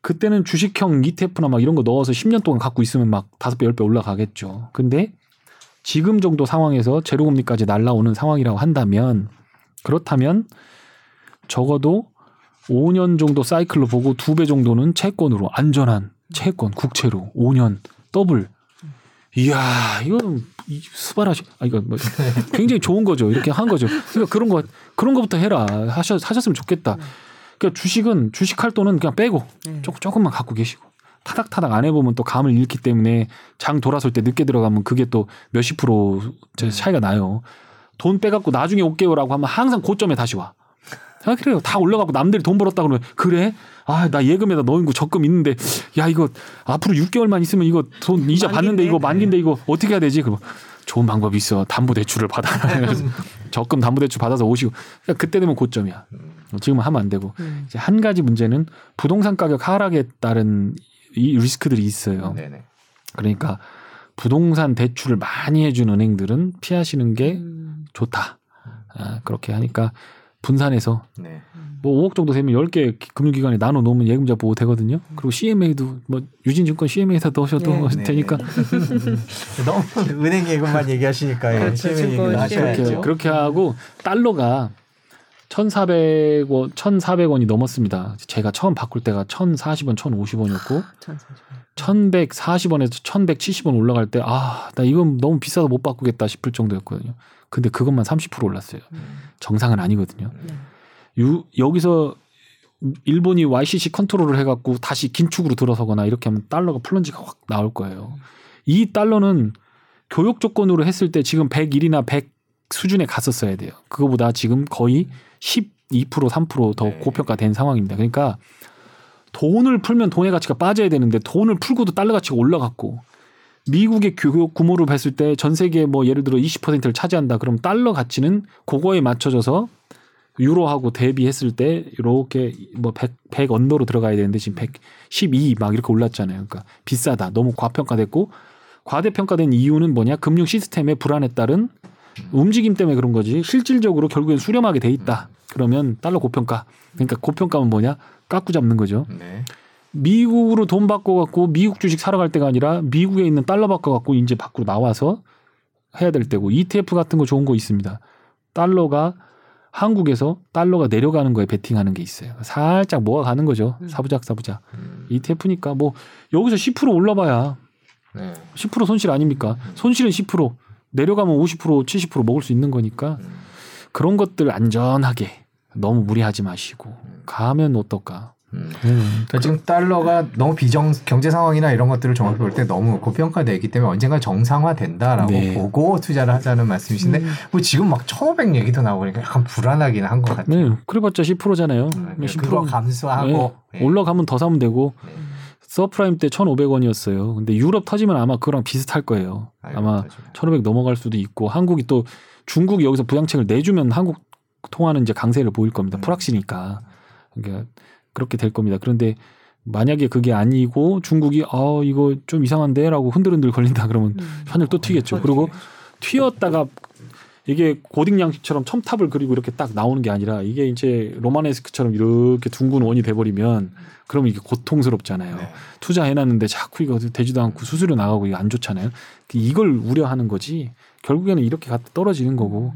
그때는 주식형 ETF나 막 이런 거 넣어서 10년 동안 갖고 있으면 막 다섯 배, 열배 올라가겠죠. 근데 지금 정도 상황에서 제로금리까지 날라오는 상황이라고 한다면 그렇다면 적어도 5년 정도 사이클로 보고 두 배 정도는 채권으로 안전한 채권 국채로 5년 더블. 이야, 이건 스바라시. 아 이거 뭐 굉장히 좋은 거죠. 이렇게 한 거죠. 그러니까 그런 거 그런 거부터 해라. 하셨 하셨으면 좋겠다. 그러니까 주식은 주식할 돈은 그냥 빼고 네. 조금 조금만 갖고 계시고 타닥타닥 안 해보면 또 감을 잃기 때문에 장 돌아설 때 늦게 들어가면 그게 또 몇십 프로 차이가 나요. 돈 빼갖고 나중에 올게요라고 하면 항상 고점에 다시 와. 아, 그래요. 다 올라가고 남들이 돈 벌었다 그러면 그래? 아, 나 예금에다 넣은 거 적금 있는데 야, 이거 앞으로 6개월만 있으면 이거 돈 이자 받는데 이거 만긴데 이거 어떻게 해야 되지? 그럼 좋은 방법이 있어. 담보 대출을 받아. 적금 담보 대출 받아서 오시고 그러니까 그때 되면 고점이야. 지금은 하면 안 되고 음. 이제 한 가지 문제는 부동산 가격 하락에 따른 이 리스크들이 있어요. 네네. 그러니까 부동산 대출을 많이 해준 은행들은 피하시는 게 음. 좋다. 아, 그렇게 하니까 분산해서 네. 뭐 5억 정도 되면 10개 금융기관에 나눠 놓으면 예금자 보호 되거든요. 그리고 CMA도 뭐 유진증권 CMA에다 넣으셔도 네, 네. 되니까 너무 은행 예금만 얘기하시니까 그렇죠, CMA 그렇게, 그렇게 하고 달러가 1,400원 1,400원이 넘었습니다. 제가 처음 바꿀 때가 1,040원, 1,050원이었고 1,140원에서 1,170원 올라갈 때 아, 나 이건 너무 비싸서 못 바꾸겠다 싶을 정도였거든요. 근데 그것만 30% 올랐어요. 음. 정상은 아니거든요. 네. 유, 여기서 일본이 YCC 컨트롤을 해갖고 다시 긴축으로 들어서거나 이렇게 하면 달러가 플런지가 확 나올 거예요. 이 달러는 교역 조건으로 했을 때 지금 101이나 100 수준에 갔었어야 돼요. 그거보다 지금 거의 12% 3%더 네. 고평가된 상황입니다. 그러니까 돈을 풀면 돈의 가치가 빠져야 되는데 돈을 풀고도 달러 가치가 올라갔고 미국의 교육 규모를 봤을 때 전 세계 뭐 예를 들어 20%를 차지한다. 그럼 달러 가치는 그거에 맞춰져서 유로하고 대비했을 때 이렇게 뭐 100, 100 언더로 들어가야 되는데 지금 112 막 이렇게 올랐잖아요. 그러니까 비싸다. 너무 과평가됐고 과대평가된 이유는 뭐냐? 금융 시스템의 불안에 따른 움직임 때문에 그런 거지. 실질적으로 결국엔 수렴하게 돼 있다. 그러면 달러 고평가. 그러니까 고평가면 뭐냐? 깎고 잡는 거죠. 네. 미국으로 돈 바꿔 갖고 미국 주식 사러 갈 때가 아니라 미국에 있는 달러 바꿔 갖고 이제 밖으로 나와서 해야 될 때고 ETF 같은 거 좋은 거 있습니다. 달러가 한국에서 달러가 내려가는 거에 베팅하는 게 있어요. 살짝 모아가는 거죠. 음. 사부작 사부작. 음. ETF니까 뭐 여기서 10% 올라봐야 네. 10% 손실 아닙니까? 음. 손실은 10% 내려가면 50% 70% 먹을 수 있는 거니까 음. 그런 것들 안전하게 너무 무리하지 마시고 음. 가면 어떨까? 음. 그러니까 지금 달러가 너무 비정 경제 상황이나 이런 것들을 종합해 볼때 너무 고평가돼 있기 때문에 언젠가 정상화 된다라고 네. 보고 투자를 하자는 말씀이신데 음. 뭐 지금 막 1,500 얘기도 나오니까 약간 불안하긴 한 것 같아요. 네. 그래봤자 10%잖아요. 음, 10% 그거 감수하고 네. 네. 올라가면 더 사면 되고 네. 서프라임 때 1,500원이었어요. 근데 유럽 터지면 아마 그거랑 비슷할 거예요. 아마 1,500 넘어갈 수도 있고 한국이 또 중국이 여기서 부양책을 내주면 한국 통화는 이제 강세를 보일 겁니다. 음. 프락시니까. 그러니까 그렇게 될 겁니다. 그런데 만약에 그게 아니고 중국이 어 이거 좀 이상한데라고 흔들흔들 걸린다 그러면 음. 현을 또 튀겠죠. 그리고 튀었다가 이게 고딩 양식처럼 첨탑을 그리고 이렇게 딱 나오는 게 아니라 이게 이제 로마네스크처럼 이렇게 둥근 원이 돼버리면 그러면 이게 고통스럽잖아요. 네. 투자해놨는데 자꾸 이거 되지도 않고 수수료 나가고 이거 안 좋잖아요. 이걸 우려하는 거지. 결국에는 이렇게 떨어지는 거고.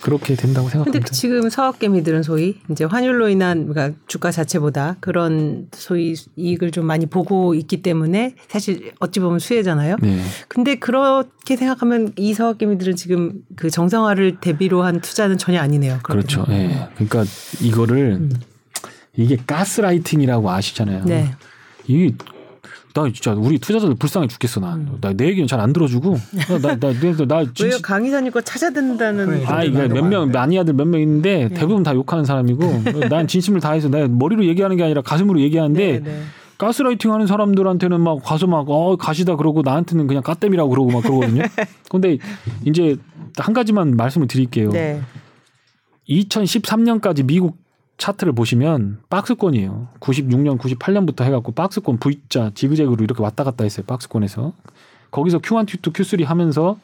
그렇게 된다고 생각합니다. 근데 지금 사업개미들은 소위 이제 환율로 인한 그러니까 주가 자체보다 그런 소위 이익을 좀 많이 보고 있기 때문에 사실 어찌 보면 수혜잖아요. 네. 근데 그렇게 생각하면 이 사업개미들은 지금 그 정상화를 대비로 한 투자는 전혀 아니네요. 그렇죠. 예. 네. 그러니까 이거를 음. 이게 가스라이팅이라고 아시잖아요. 네. 이게 나 진짜 우리 투자자들 불쌍해 죽겠어 나. 음. 나내 얘기는 잘 안 들어주고 나나나 나, 왜요 강의사님 거 찾아듣는다는 아 이게 몇명 마니아들 몇 명 있는데 네. 대부분 다 욕하는 사람이고 난 진심을 다해서 내 머리로 얘기하는 게 아니라 가슴으로 얘기하는데 네, 네. 가스라이팅 하는 사람들한테는 막 가서 막 어 가시다 그러고 나한테는 그냥 까땜이라고 그러고 막 그러거든요. 근데 이제 한 가지만 말씀을 드릴게요. 네. 2013년까지 미국 차트를 보시면 박스권이에요. 96년, 98년부터 해갖고 박스권 V자 지그재그로 이렇게 왔다 갔다 했어요. 박스권에서. 거기서 Q1, Q2, Q3 하면서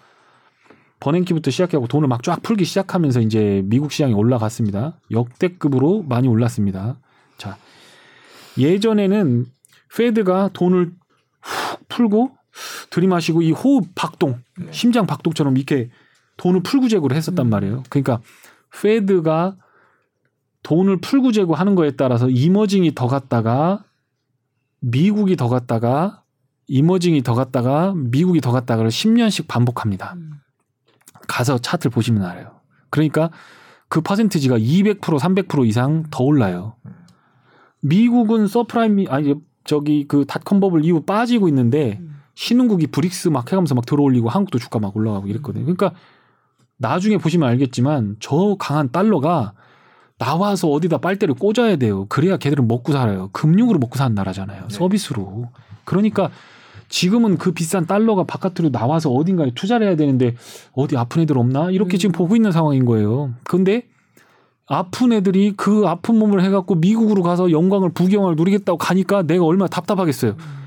버냉키부터 시작하고 돈을 막 쫙 풀기 시작하면서 이제 미국 시장이 올라갔습니다. 역대급으로 많이 올랐습니다. 자, 예전에는 페드가 돈을 훅 풀고 들이마시고 이 호흡 박동, 네. 심장 박동처럼 이렇게 돈을 재고를 했었단 음. 말이에요. 그러니까 페드가 돈을 풀고 재고 하는 거에 따라서 이머징이 더 갔다가 미국이 더 갔다가 이머징이 더 갔다가 미국이 더 갔다가를 10년씩 반복합니다. 음. 가서 차트를 보시면 알아요. 그러니까 그 퍼센티지가 200% 300% 이상 더 올라요. 미국은 서브프라임 아니 저기 그 닷컴 버블 이후 빠지고 있는데 음. 신흥국이 브릭스 막 해가면서 막 들어올리고 한국도 주가 막 올라가고 이랬거든요. 그러니까 나중에 보시면 알겠지만 저 강한 달러가 나와서 어디다 빨대를 꽂아야 돼요. 그래야 걔들은 먹고 살아요. 금융으로 먹고 사는 나라잖아요. 네. 서비스로. 그러니까 지금은 그 비싼 달러가 바깥으로 나와서 어딘가에 투자를 해야 되는데 어디 아픈 애들 없나? 이렇게 음. 지금 보고 있는 상황인 거예요. 근데 아픈 애들이 그 아픈 몸을 해갖고 미국으로 가서 영광을 부경을 누리겠다고 가니까 내가 얼마나 답답하겠어요. 음.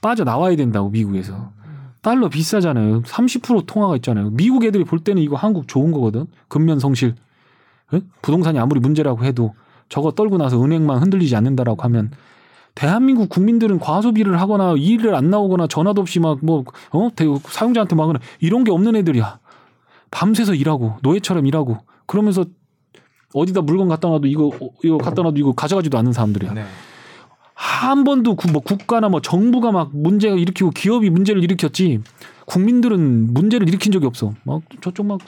빠져 나와야 된다고 미국에서. 달러 비싸잖아요. 30% 통화가 있잖아요. 미국 애들이 볼 때는 이거 한국 좋은 거거든. 근면 성실. 에? 부동산이 아무리 문제라고 해도 저거 떨고 나서 은행만 흔들리지 않는다라고 하면 대한민국 국민들은 과소비를 하거나 일을 안 나오거나 전화도 없이 막뭐 어? 사용자한테 막거나 이런 게 없는 애들이야. 밤새서 일하고 노예처럼 일하고 그러면서 어디다 물건 갖다 놔도 이거 이거 갖다 놔도 이거 가져가지도 않는 사람들이야. 네. 한 번도 구, 뭐 국가나 뭐 정부가 막 문제가 일으키고 기업이 문제를 일으켰지 국민들은 문제를 일으킨 적이 없어. 막 저쪽 막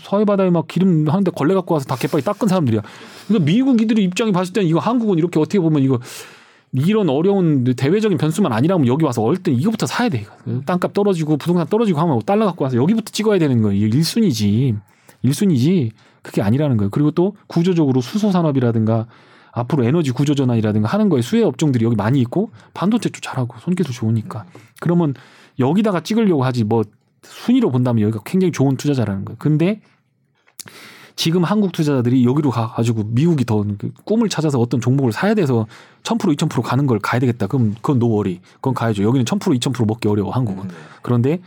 서해 바다에 막 기름 하는데 걸레 갖고 와서 다 개빨리 닦은 사람들이야. 그러니까 미국 이들이 입장이 봤을 때는 이거 한국은 이렇게 어떻게 보면 이거 이런 어려운 대외적인 변수만 아니라면 여기 와서 얼 때 이거부터 사야 돼. 땅값 떨어지고 부동산 떨어지고 하면 달러 갖고 와서 여기부터 찍어야 되는 거예요. 이게 1순위지. 1순위지. 그게 아니라는 거예요. 그리고 또 구조적으로 수소 산업이라든가 앞으로 에너지 구조 전환이라든가 하는 거에 수혜 업종들이 여기 많이 있고 반도체도 잘하고 손길도 좋으니까. 그러면 여기다가 찍으려고 하지 뭐 순위로 본다면 여기가 굉장히 좋은 투자자라는 거예요. 근데 지금 한국 투자자들이 여기로 가가지고 미국이 더그 꿈을 찾아서 어떤 종목을 사야 돼서 1000% 2000% 가는 걸 가야 되겠다. 그럼 그건 노워리. 그건 가야죠. 여기는 1000% 2000% 먹기 어려워 한국은. 음. 그런데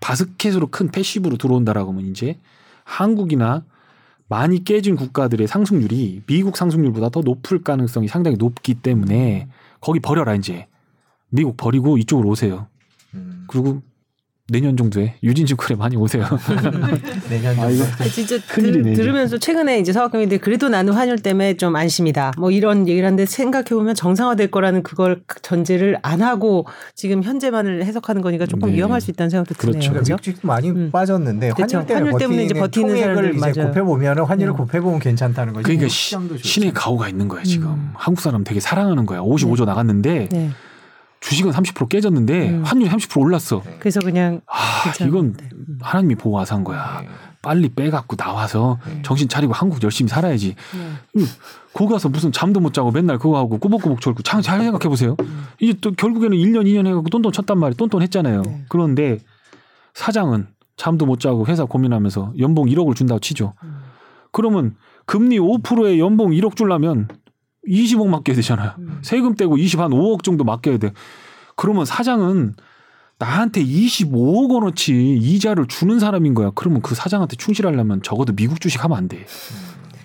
바스켓으로 큰 패시브로 들어온다라고 하면 이제 한국이나 많이 깨진 국가들의 상승률이 미국 상승률보다 더 높을 가능성이 상당히 높기 때문에 거기 버려라 이제 미국 버리고 이쪽으로 오세요. 음. 그리고 내년 정도에 유진증권에 많이 오세요. 내년 정도. 아, 진짜 들, 들으면서 최근에 이제 사업금인데 그래도 나는 환율 때문에 좀 안심이다. 뭐 이런 얘기를 하는데 생각해 보면 정상화될 거라는 그걸 전제를 안 하고 지금 현재만을 해석하는 거니까 조금 네. 위험할 수 있다는 생각도 그렇죠. 드네요. 그렇죠. 그렇죠? 많이 음. 빠졌는데 그렇죠. 환율 때문에, 환율 때문에 이제 버티는 사람들 이제 곱해 보면 환율을 음. 곱해 보면 괜찮다는 거죠. 그러니까 신의 가오가 있는 거야 지금. 음. 한국 사람 되게 사랑하는 거야. 55조 네. 나갔는데. 네. 주식은 30% 깨졌는데 음. 환율이 30% 올랐어. 그래서 그냥 아 이건 음. 하나님이 보호하사 한 거야. 네. 빨리 빼갖고 나와서 네. 정신 차리고 한국 열심히 살아야지. 네. 음, 거 가서 무슨 잠도 못 자고 맨날 그거 하고 꾸벅꾸벅 졸고 잘, 잘 생각해 보세요. 음. 이제 또 결국에는 1년 2년 해갖고 똔똔 쳤단 말이에요. 똔똔 했잖아요. 네. 그런데 사장은 잠도 못 자고 회사 고민하면서 연봉 1억을 준다고 치죠. 음. 그러면 금리 5%에 연봉 1억 줄라면 20억 맡겨야 되잖아요. 음. 세금 떼고 20 한 5억 정도 맡겨야 돼. 그러면 사장은 나한테 25억 원어치 이자를 주는 사람인 거야. 그러면 그 사장한테 충실하려면 적어도 미국 주식 하면 안 돼. 음.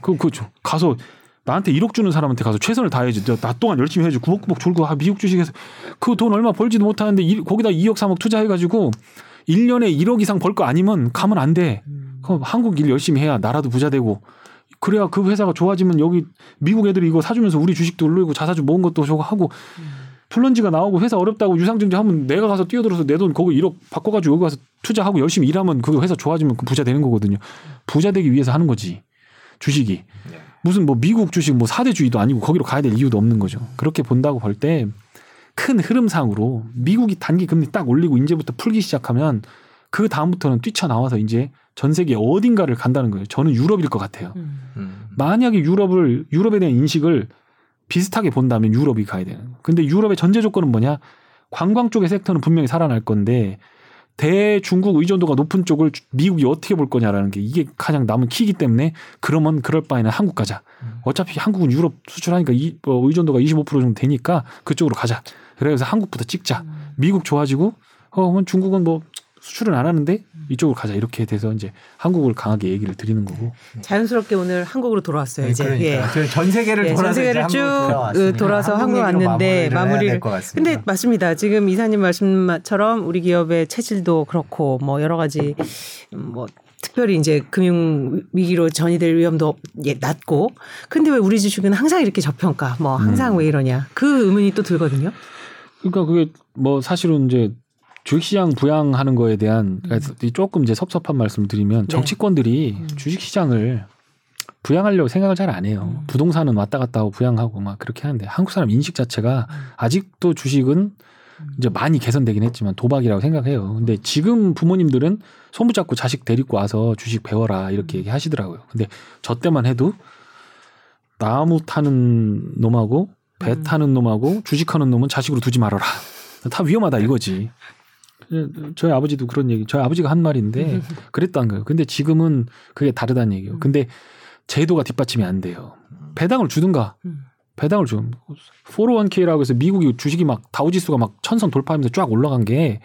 그, 그죠. 가서 나한테 1억 주는 사람한테 가서 최선을 다해야지. 나 동안 열심히 해줘. 구벅구벅 졸고, 아, 미국 주식에서 그 돈 얼마 벌지도 못하는데 이, 거기다 2억 3억 투자해가지고 1년에 1억 이상 벌 거 아니면 가면 안 돼. 음. 그럼 한국 일 열심히 해야 나라도 부자 되고 그래야 그 회사가 좋아지면 여기 미국 애들이 이거 사주면서 우리 주식도 올리고 자사주 모은 것도 저거 하고 플런지가 나오고 회사 어렵다고 유상증자 하면 내가 가서 뛰어들어서 내 돈 거기 1억 바꿔가지고 여기 가서 투자하고 열심히 일하면 그 회사 좋아지면 그 부자 되는 거거든요. 부자 되기 위해서 하는 거지. 주식이. 네. 무슨 뭐 미국 주식 뭐 4대 주의도 아니고 거기로 가야 될 이유도 없는 거죠. 그렇게 본다고 볼 때 큰 흐름상으로 미국이 단기 금리 딱 올리고 이제부터 풀기 시작하면 그 다음부터는 뛰쳐나와서 이제 전 세계 어딘가를 간다는 거예요. 저는 유럽일 것 같아요. 음. 만약에 유럽을 유럽에 대한 인식을 비슷하게 본다면 유럽이 가야 되는 거예요. 근데 유럽의 전제 조건은 뭐냐? 관광 쪽의 섹터는 분명히 살아날 건데 대중국 의존도가 높은 쪽을 미국이 어떻게 볼 거냐라는 게 이게 가장 남은 키이기 때문에 그러면 그럴 바에는 한국 가자. 음. 어차피 한국은 유럽 수출하니까 이, 어, 의존도가 25% 정도 되니까 그쪽으로 가자. 그래서 한국부터 찍자. 음. 미국 좋아지고 어, 중국은 뭐 수출은 안 하는데 이쪽으로 가자. 이렇게 돼서 이제 한국을 강하게 얘기를 드리는 거고. 자연스럽게 오늘 한국으로 돌아왔어요 네, 이제. 그러니까. 예. 전 세계를 예, 전 세계를 쭉 돌아서 한국 왔는데 마무리를 근데 맞습니다. 지금 이사님 말씀처럼 우리 기업의 체질도 그렇고 뭐 여러 가지 뭐 특별히 이제 금융 위기로 전이될 위험도 예, 낮고. 근데 왜 우리 주식은 항상 이렇게 저평가? 뭐 항상 음. 왜 이러냐? 그 의문이 또 들거든요. 그러니까 그게 뭐 사실은 이제 주식시장 부양하는 거에 대한 음. 조금 이제 섭섭한 말씀을 드리면 네. 정치권들이 음. 주식시장을 부양하려고 생각을 잘 안 해요. 음. 부동산은 왔다 갔다 하고 부양하고 막 그렇게 하는데 한국 사람 인식 자체가 음. 아직도 주식은 음. 이제 많이 개선되긴 했지만 도박이라고 생각해요. 근데 지금 부모님들은 손 붙잡고 자식 데리고 와서 주식 배워라 이렇게 음. 얘기하시더라고요. 근데 저 때만 해도 나무 타는 놈하고 배 타는 놈하고 주식하는 놈은 자식으로 두지 말아라. 다 위험하다 이거지. 저희 아버지도 그런 얘기, 저희 아버지가 한 말인데 그랬다는 거예요. 근데 지금은 그게 다르다는 얘기예요. 음. 근데 제도가 뒷받침이 안 돼요. 배당을 주든가. 음. 배당을 좀 401k라고 해서 미국이 주식이 막 다우지수가 막 천선 돌파하면서 쫙 올라간 게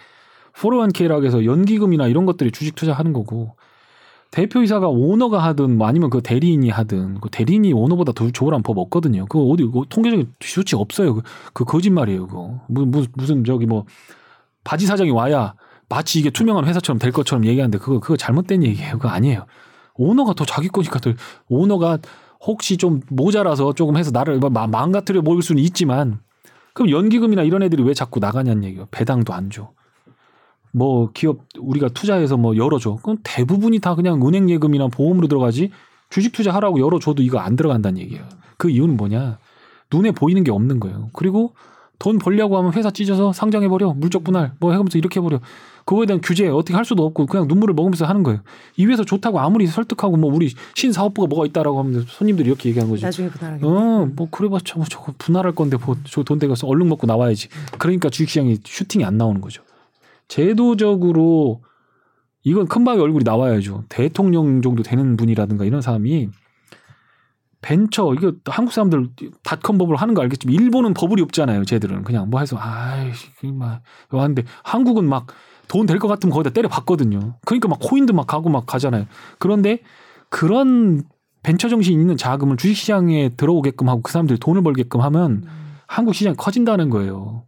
401k라고 해서 연기금이나 이런 것들이 주식 투자하는 거고 대표이사가 오너가 하든 뭐 아니면 그 대리인이 하든 그 대리인이 오너보다 더 좋으란 법 없거든요. 그거 어디 그 통계적인 수치 없어요. 그, 그 거짓말이에요. 그거 무슨 무슨 저기 뭐 바지 사장이 와야 마치 이게 투명한 회사처럼 될 것처럼 얘기하는데 그거 그거 잘못된 얘기예요. 그거 아니에요. 오너가 더 자기 거니까 더 오너가 혹시 좀 모자라서 조금 해서 나를 망가뜨려 보일 수는 있지만 그럼 연기금이나 이런 애들이 왜 자꾸 나가냐는 얘기예요. 배당도 안 줘. 뭐 기업 우리가 투자해서 뭐 열어줘. 그럼 대부분이 다 그냥 은행 예금이나 보험으로 들어가지 주식 투자하라고 열어줘도 이거 안 들어간다는 얘기예요. 그 이유는 뭐냐? 눈에 보이는 게 없는 거예요. 그리고 돈 벌려고 하면 회사 찢어서 상장해버려. 물적 분할. 뭐 해가면서 이렇게 해버려. 그거에 대한 규제 어떻게 할 수도 없고 그냥 눈물을 먹으면서 하는 거예요. 이 회사 좋다고 아무리 설득하고 뭐 우리 신사업부가 뭐가 있다라고 하면 손님들이 이렇게 얘기하는 거지. 나중에 분할하겠 어, 뭐 그래봤자 뭐 저거 분할할 건데 뭐 저돈 대가서 얼른 먹고 나와야지. 그러니까 주식시장이 슈팅이 안 나오는 거죠. 제도적으로 이건 큰 바위 얼굴이 나와야죠. 대통령 정도 되는 분이라든가 이런 사람이 벤처 이거 한국 사람들 닷컴 법을 하는 거 알겠지만 일본은 버블이 없잖아요. 쟤들은 그냥 뭐 해서 아이씨 막 하는데 한국은 막 돈 될 것 같으면 거기다 때려 봤거든요. 그러니까 막 코인도 막 가고 막 가잖아요. 그런데 그런 벤처 정신 있는 자금을 주식 시장에 들어오게끔 하고 그 사람들이 돈을 벌게끔 하면 음. 한국 시장이 커진다는 거예요.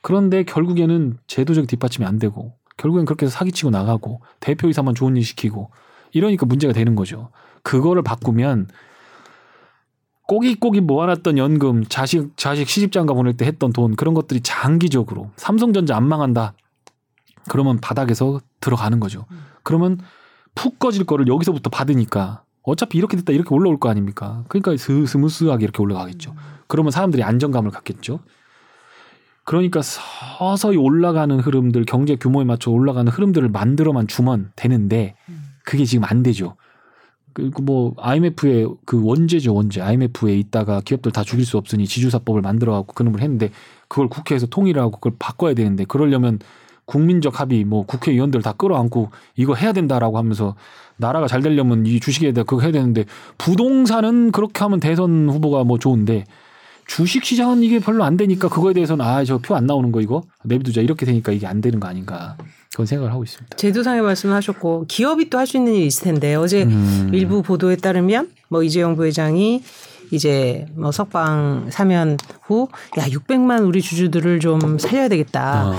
그런데 결국에는 제도적 뒷받침이 안 되고 결국엔 그렇게 해서 사기치고 나가고 대표이사만 좋은 일 시키고 이러니까 문제가 되는 거죠. 그거를 바꾸면 꼬깃꼬깃 모아놨던 연금, 자식 자식 시집장가 보낼 때 했던 돈 그런 것들이 장기적으로 삼성전자 안 망한다. 그러면 바닥에서 들어가는 거죠. 그러면 푹 꺼질 거를 여기서부터 받으니까 어차피 이렇게 됐다 이렇게 올라올 거 아닙니까? 그러니까 스무스하게 이렇게 올라가겠죠. 그러면 사람들이 안정감을 갖겠죠. 그러니까 서서히 올라가는 흐름들, 경제 규모에 맞춰 올라가는 흐름들을 만들어만 주면 되는데 그게 지금 안 되죠. 그뭐 IMF의 그 원죄죠 원죄. IMF에 있다가 기업들 다 죽일 수 없으니 지주사법을 만들어갖고 그런 걸 했는데 그걸 국회에서 통일을 하고 그걸 바꿔야 되는데 그러려면 국민적 합의 뭐 국회의원들 다 끌어안고 이거 해야 된다라고 하면서 나라가 잘 되려면 이 주식에 대해 그거 해야 되는데 부동산은 그렇게 하면 대선 후보가 뭐 좋은데 주식 시장은 이게 별로 안 되니까 그거에 대해서는 아 저 표 안 나오는 거 이거? 내비두자. 이렇게 되니까 이게 안 되는 거 아닌가 그런 생각을 하고 있습니다. 제도상의 말씀하셨고 기업이 또 할 수 있는 일이 있을 텐데 어제 음. 일부 보도에 따르면 뭐 이재용 부회장이 이제 뭐 석방 사면 후 야 600만 우리 주주들을 좀 살려야 되겠다. 어.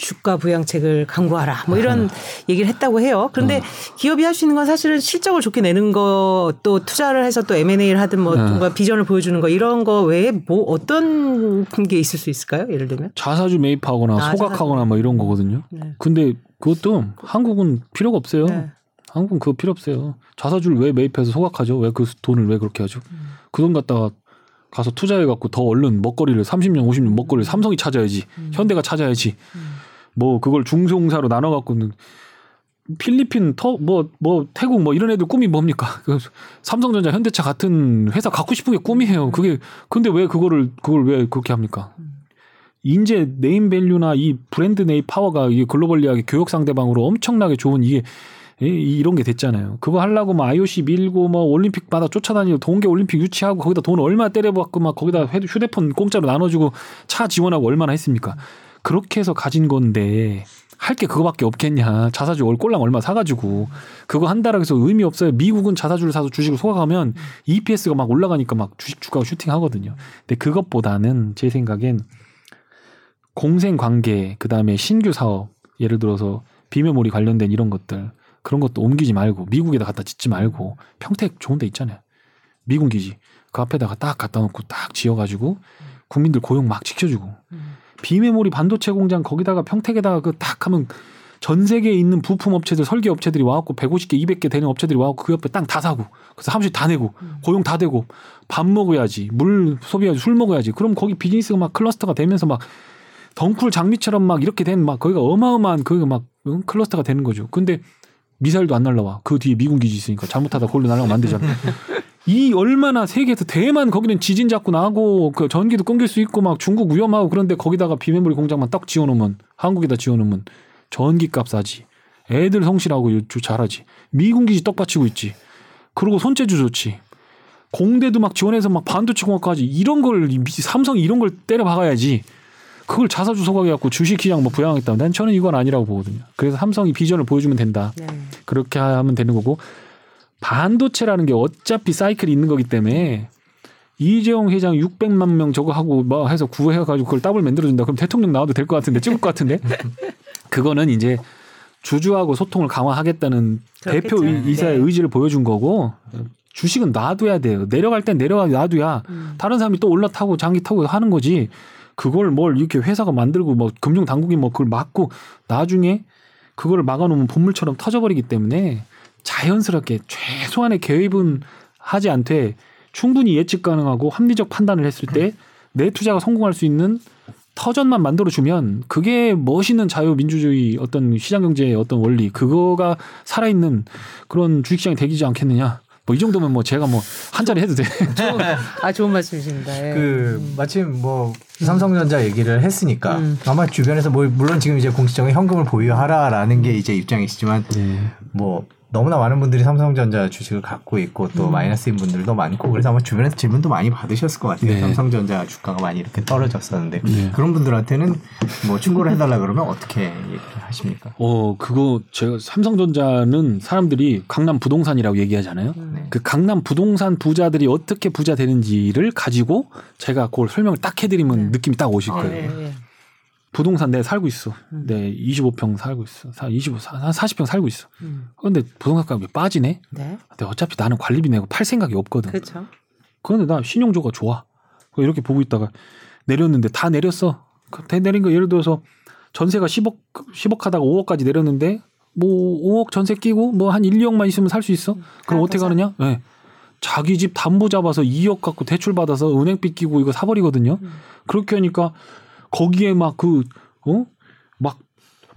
주가 부양책을 강구하라 뭐 이런 아. 얘기를 했다고 해요. 그런데 어. 기업이 할 수 있는 건 사실은 실적을 좋게 내는 거 또 투자를 해서 또 M&A를 하든 뭐 뭔가 비전을 보여주는 거 이런 거 외에 뭐 어떤 게 있을 수 있을까요? 예를 들면 자사주 매입하거나 아, 소각하거나 자사주. 뭐 이런 거거든요. 네. 근데 그것도 한국은 필요가 없어요. 네. 한국은 그거 필요 없어요. 자사주를 왜 매입해서 소각하죠? 왜 그 돈을 왜 그렇게 하죠? 음. 그돈 갖다가 가서 투자해 갖고 더 얼른 먹거리를 30년 50년 먹거리를 삼성이 찾아야지. 음. 현대가 찾아야지. 음. 뭐 그걸 중소공사로 나눠 갖고는 필리핀 터 뭐뭐 뭐 태국 뭐 이런 애들 꿈이 뭡니까? 그 삼성전자 현대차 같은 회사 갖고 싶은 게 꿈이에요. 그게 근데 왜 그거를 그걸 왜 그렇게 합니까? 인제 네임 밸류나 이 브랜드 name power가 이게 globally하게 교육 상대방으로 엄청나게 좋은 이게 이런 게 됐잖아요. 그거 하려고 뭐 IOC 밀고 뭐 올림픽마다 쫓아다니고 동계 올림픽 유치하고 거기다 돈 얼마 때려박고 막 거기다 휴대폰 공짜로 나눠주고 차 지원하고 얼마나 했습니까? 그렇게 해서 가진 건데 할 게 그거밖에 없겠냐. 자사주 월 꼴랑 얼마 사가지고 그거 한다라고 해서 의미 없어요. 미국은 자사주를 사서 주식을 소각하면 EPS가 막 올라가니까 막 주식 주가가 슈팅하거든요. 근데 그것보다는 제 생각엔 공생 관계 그다음에 신규 사업 예를 들어서 비메모리 관련된 이런 것들 그런 것도 옮기지 말고 미국에다 갖다 짓지 말고 평택 좋은 데 있잖아요. 미군 기지 그 앞에다가 딱 갖다 놓고 딱 지어가지고 국민들 고용 막 지켜주고 비메모리 반도체 공장 거기다가 평택에다가 그 딱 하면 전 세계에 있는 부품 업체들 설계 업체들이 와갖고 150개, 200개 되는 업체들이 와갖고 그 옆에 땅 다 사고 그래서 사무실 다 내고 고용 다 되고 밥 먹어야지 물 소비해야지 술 먹어야지 그럼 거기 비즈니스가 막 클러스터가 되면서 막 덩쿨 장미처럼 막 이렇게 된 막 거기가 어마어마한 거기가 막 응? 클러스터가 되는 거죠. 근데 미사일도 안 날라와. 그 뒤에 미군 기지 있으니까 잘못하다 골로 날라가면 안 되잖아. 이 얼마나 세계에서 대만 거기는 지진 자꾸 나고 그 전기도 끊길 수 있고 막 중국 위험하고 그런데 거기다가 비메모리 공장만 딱 지어놓으면 한국에다 지어놓으면 전기값 싸지. 애들 성실하고 잘하지. 미군 기지 떡 받치고 있지. 그리고 손재주 좋지. 공대도 막 지원해서 막 반도체 공학까지 이런 걸 삼성이 이런 걸 때려 박아야지. 그걸 자사주 소각해 갖고 주식시장 뭐 부양하겠다. 난 저는 이건 아니라고 보거든요. 그래서 삼성이 비전을 보여주면 된다. 네. 그렇게 하면 되는 거고 반도체라는 게 어차피 사이클이 있는 거기 때문에 이재용 회장 600만 명 저거 하고 뭐 해서 구해가지고 그걸 더블 만들어준다. 그럼 대통령 나와도 될 것 같은데 찍을 것 같은데 그거는 이제 주주하고 소통을 강화하겠다는 그렇겠죠. 대표 이사의 네. 의지를 보여준 거고 주식은 놔둬야 돼요. 내려갈 땐 내려가 놔둬야 음. 다른 사람이 또 올라타고 장기 타고 하는 거지. 그걸 뭘 이렇게 회사가 만들고 뭐 금융 당국이 뭐 그걸 막고 나중에 그걸 막아놓으면 본물처럼 터져버리기 때문에 자연스럽게 최소한의 개입은 하지 않되 충분히 예측 가능하고 합리적 판단을 했을 때 내 투자가 성공할 수 있는 터전만 만들어주면 그게 멋있는 자유민주주의 어떤 시장경제의 어떤 원리 그거가 살아있는 그런 주식시장이 되지 않겠느냐 뭐 이 정도면 뭐 제가 뭐 한 자리 해도 돼. 아 좋은 말씀이십니다. 예. 그 음. 마침 뭐 삼성전자 얘기를 했으니까 음. 아마 주변에서 뭐 물론 지금 이제 공식적인 현금을 보유하라라는 게 이제 입장이시지만 네. 뭐 너무나 많은 분들이 삼성전자 주식을 갖고 있고 또 음. 마이너스인 분들도 많고 그래서 아마 주변에서 질문도 많이 받으셨을 것 같아요. 네. 삼성전자 주가가 많이 이렇게 떨어졌었는데 네. 그런 분들한테는 뭐 충고를 해달라 그러면 어떻게 얘기를 하십니까? 어 그거 제가 삼성전자는 사람들이 강남 부동산이라고 얘기하잖아요. 네. 그 강남 부동산 부자들이 어떻게 부자 되는지를 가지고 제가 그걸 설명을 딱 해드리면 네. 느낌이 딱 오실 아, 거예요. 네, 부동산 내 살고 있어. 음. 내 25평 살고 있어. 25, 40평 살고 있어. 음. 그런데 부동산 값이 빠지네? 네. 근데 어차피 나는 관리비 내고 팔 생각이 없거든. 그렇죠. 그런데 나 신용조가 좋아. 이렇게 보고 있다가 내렸는데 다 내렸어. 다 내린 거 예를 들어서 전세가 10억, 10억 하다가 5억까지 내렸는데 뭐 5억 전세 끼고 뭐 한 1, 2억만 있으면 살 수 있어? 음. 그럼 어떻게 가느냐? 예. 네. 자기 집 담보 잡아서 2억 갖고 대출 받아서 은행빚 끼고 이거 사버리거든요. 음. 그렇게 하니까 거기에 막 그, 어? 막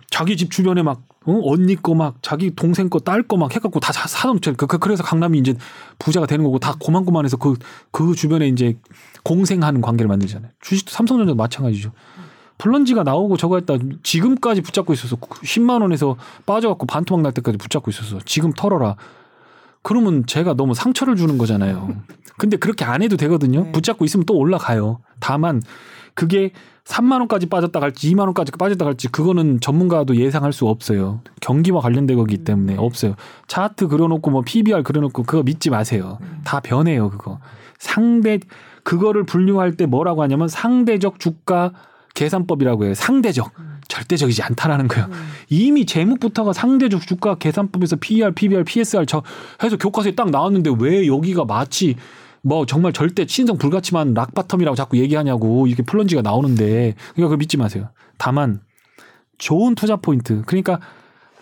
자기 집 주변에 막, 어? 언니 거 막 자기 동생 거 딸 거 막 해갖고 다 사놓죠. 그, 그, 그래서 강남이 이제 부자가 되는 거고 다 고만고만해서 그, 그 주변에 이제 공생하는 관계를 만들잖아요. 주식도 삼성전자도 마찬가지죠. 플런지가 나오고 저거 했다 지금까지 붙잡고 있어서 10만 원에서 빠져갖고 반토막 날 때까지 붙잡고 있어서 지금 털어라. 그러면 제가 너무 상처를 주는 거잖아요. 근데 그렇게 안 해도 되거든요. 네. 붙잡고 있으면 또 올라가요. 다만 그게 3만 원까지 빠졌다 갈지 2만 원까지 빠졌다 갈지 그거는 전문가도 예상할 수 없어요. 경기와 관련된 거기 음, 때문에 네. 없어요. 차트 그려놓고 뭐 PBR 그려놓고 그거 믿지 마세요. 음. 다 변해요 그거. 상대 그거를 분류할 때 뭐라고 하냐면 상대적 주가 계산법이라고 해요. 상대적. 음. 절대적이지 않다라는 거예요. 음. 이미 제목부터가 상대적 주가 계산법에서 PER, PBR, PSR 저 해서 교과서에 딱 나왔는데 왜 여기가 마치 뭐 정말 절대 신성 불가침한 rock bottom이라고 자꾸 얘기하냐고 이렇게 plunge가 나오는데 그러니까 그걸 믿지 마세요. 다만 좋은 투자 포인트. 그러니까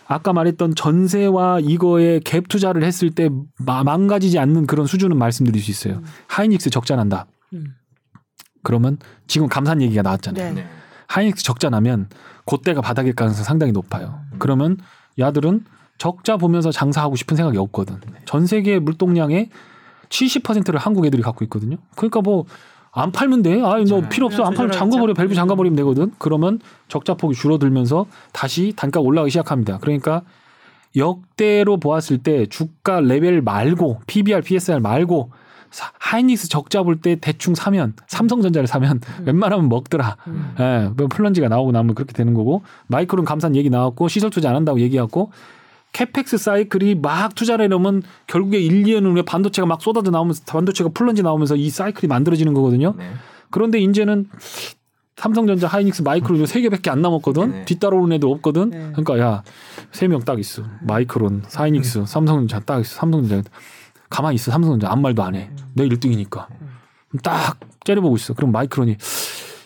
아까 말했던 전세와 이거에 갭 투자를 했을 때 망가지지 않는 그런 수준은 말씀드릴 수 있어요. 음. 하이닉스 적자 난다. 음. 그러면 지금 감산 얘기가 나왔잖아요. 네. 하이닉스 적자 나면 그때가 바닥일 가능성이 상당히 높아요. 음. 그러면 야들은 적자 보면서 장사하고 싶은 생각이 없거든. 네. 전 세계 물동량의 70%를 한국 애들이 갖고 있거든요. 그러니까 뭐 안 팔면 돼. 아, 뭐 필요 없어. 안 팔면 잠궈버려. 밸브 잠궈버리면 되거든. 그러면 적자 폭이 줄어들면서 다시 단가 올라가기 시작합니다. 그러니까 역대로 보았을 때 주가 레벨 말고 PBR, PSR 말고 하이닉스 적자 볼 때 대충 사면 삼성전자를 사면 음. 웬만하면 먹더라. 음. 예, 뭐 plunge가 나오고 나면 그렇게 되는 거고 마이크론 감산 얘기 나왔고 시설 투자 안 한다고 얘기하고 CAPEX 사이클이 막 투자를 해놓으면 결국에 1, 2년 후에 반도체가 막 쏟아져 나오면서 반도체가 plunge 나오면서 이 사이클이 만들어지는 거거든요. 네. 그런데 이제는 삼성전자, 하이닉스, 마이크론 세 개밖에 안 남았거든. 네. 뒤따라오는 애들 없거든. 네. 그러니까 야 세 명 딱 있어. 마이크론, 하이닉스, 음. 삼성전자 딱 있어. 삼성전자 가만히 있어. 삼성전자 아무 말도 안 해. 음. 내 1등이니까. 딱 째려보고 있어. 그럼 마이크론이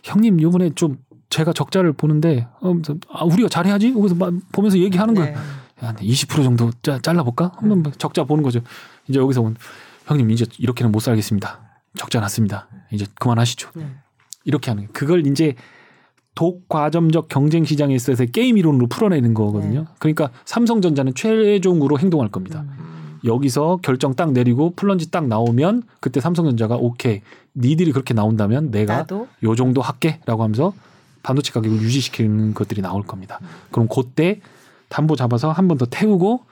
형님 요번에 좀 제가 적자를 보는데 어, 아, 우리가 잘해야지. 여기서 보면서 얘기하는 거야. 네. 야20% 정도 짜, 잘라볼까? 한번 뭐 적자 보는 거죠. 이제 여기서 온 형님 이제 이렇게는 못 살겠습니다. 적자 났습니다. 이제 그만하시죠. 네. 이렇게 하는 그걸 이제 독과점적 경쟁 시장에 있어서 게임 이론으로 풀어내는 거거든요. 네. 그러니까 삼성전자는 최종으로 행동할 겁니다. 음. 여기서 결정 딱 내리고 플런지 딱 나오면 그때 삼성전자가 오케이 니들이 그렇게 나온다면 내가 나도? 요 정도 할게라고 하면서 반도체 가격을 유지시키는 것들이 나올 겁니다. 음. 그럼 그때 담보 잡아서 한 번 더 태우고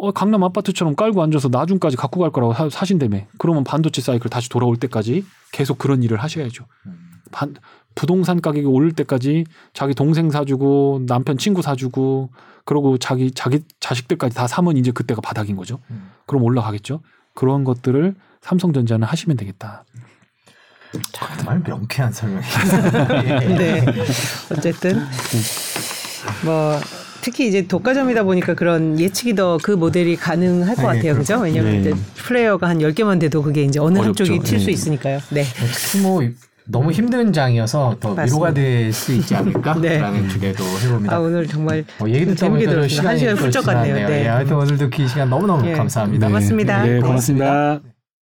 어, 강남 아파트처럼 깔고 앉아서 나중까지 갖고 갈 거라고 사, 사신다며. 그러면 반도체 사이클 다시 돌아올 때까지 계속 그런 일을 하셔야죠. 반, 부동산 가격이 오를 때까지 자기 동생 사주고 남편 친구 사주고 그러고 자기 자기 자식들까지 다 사면 이제 그때가 바닥인 거죠. 그럼 올라가겠죠. 그런 것들을 삼성전자는 하시면 되겠다. 정말 명쾌한 설명이. 네. 어쨌든 뭐 특히 이제 독과점이다 보니까 그런 예측이 더 그 모델이 가능할 것 네, 같아요. 그죠? 왜냐하면 네. 플레이어가 한 10개만 돼도 그게 이제 어느 어렵죠. 한쪽이 튈수 네. 있으니까요. 네. 특히 뭐 너무 힘든 장이어서 더 맞습니다. 위로가 될 수 있지 않을까라는 네. 기대도 해봅니다. 아, 오늘 정말 어, 얘기도 재밌게 들었어요. 한 시간 훌쩍 갔네요. 네. 네. 하여튼 오늘도 긴 시간 너무너무 예. 감사합니다. 고맙습니다. 네, 고맙습니다.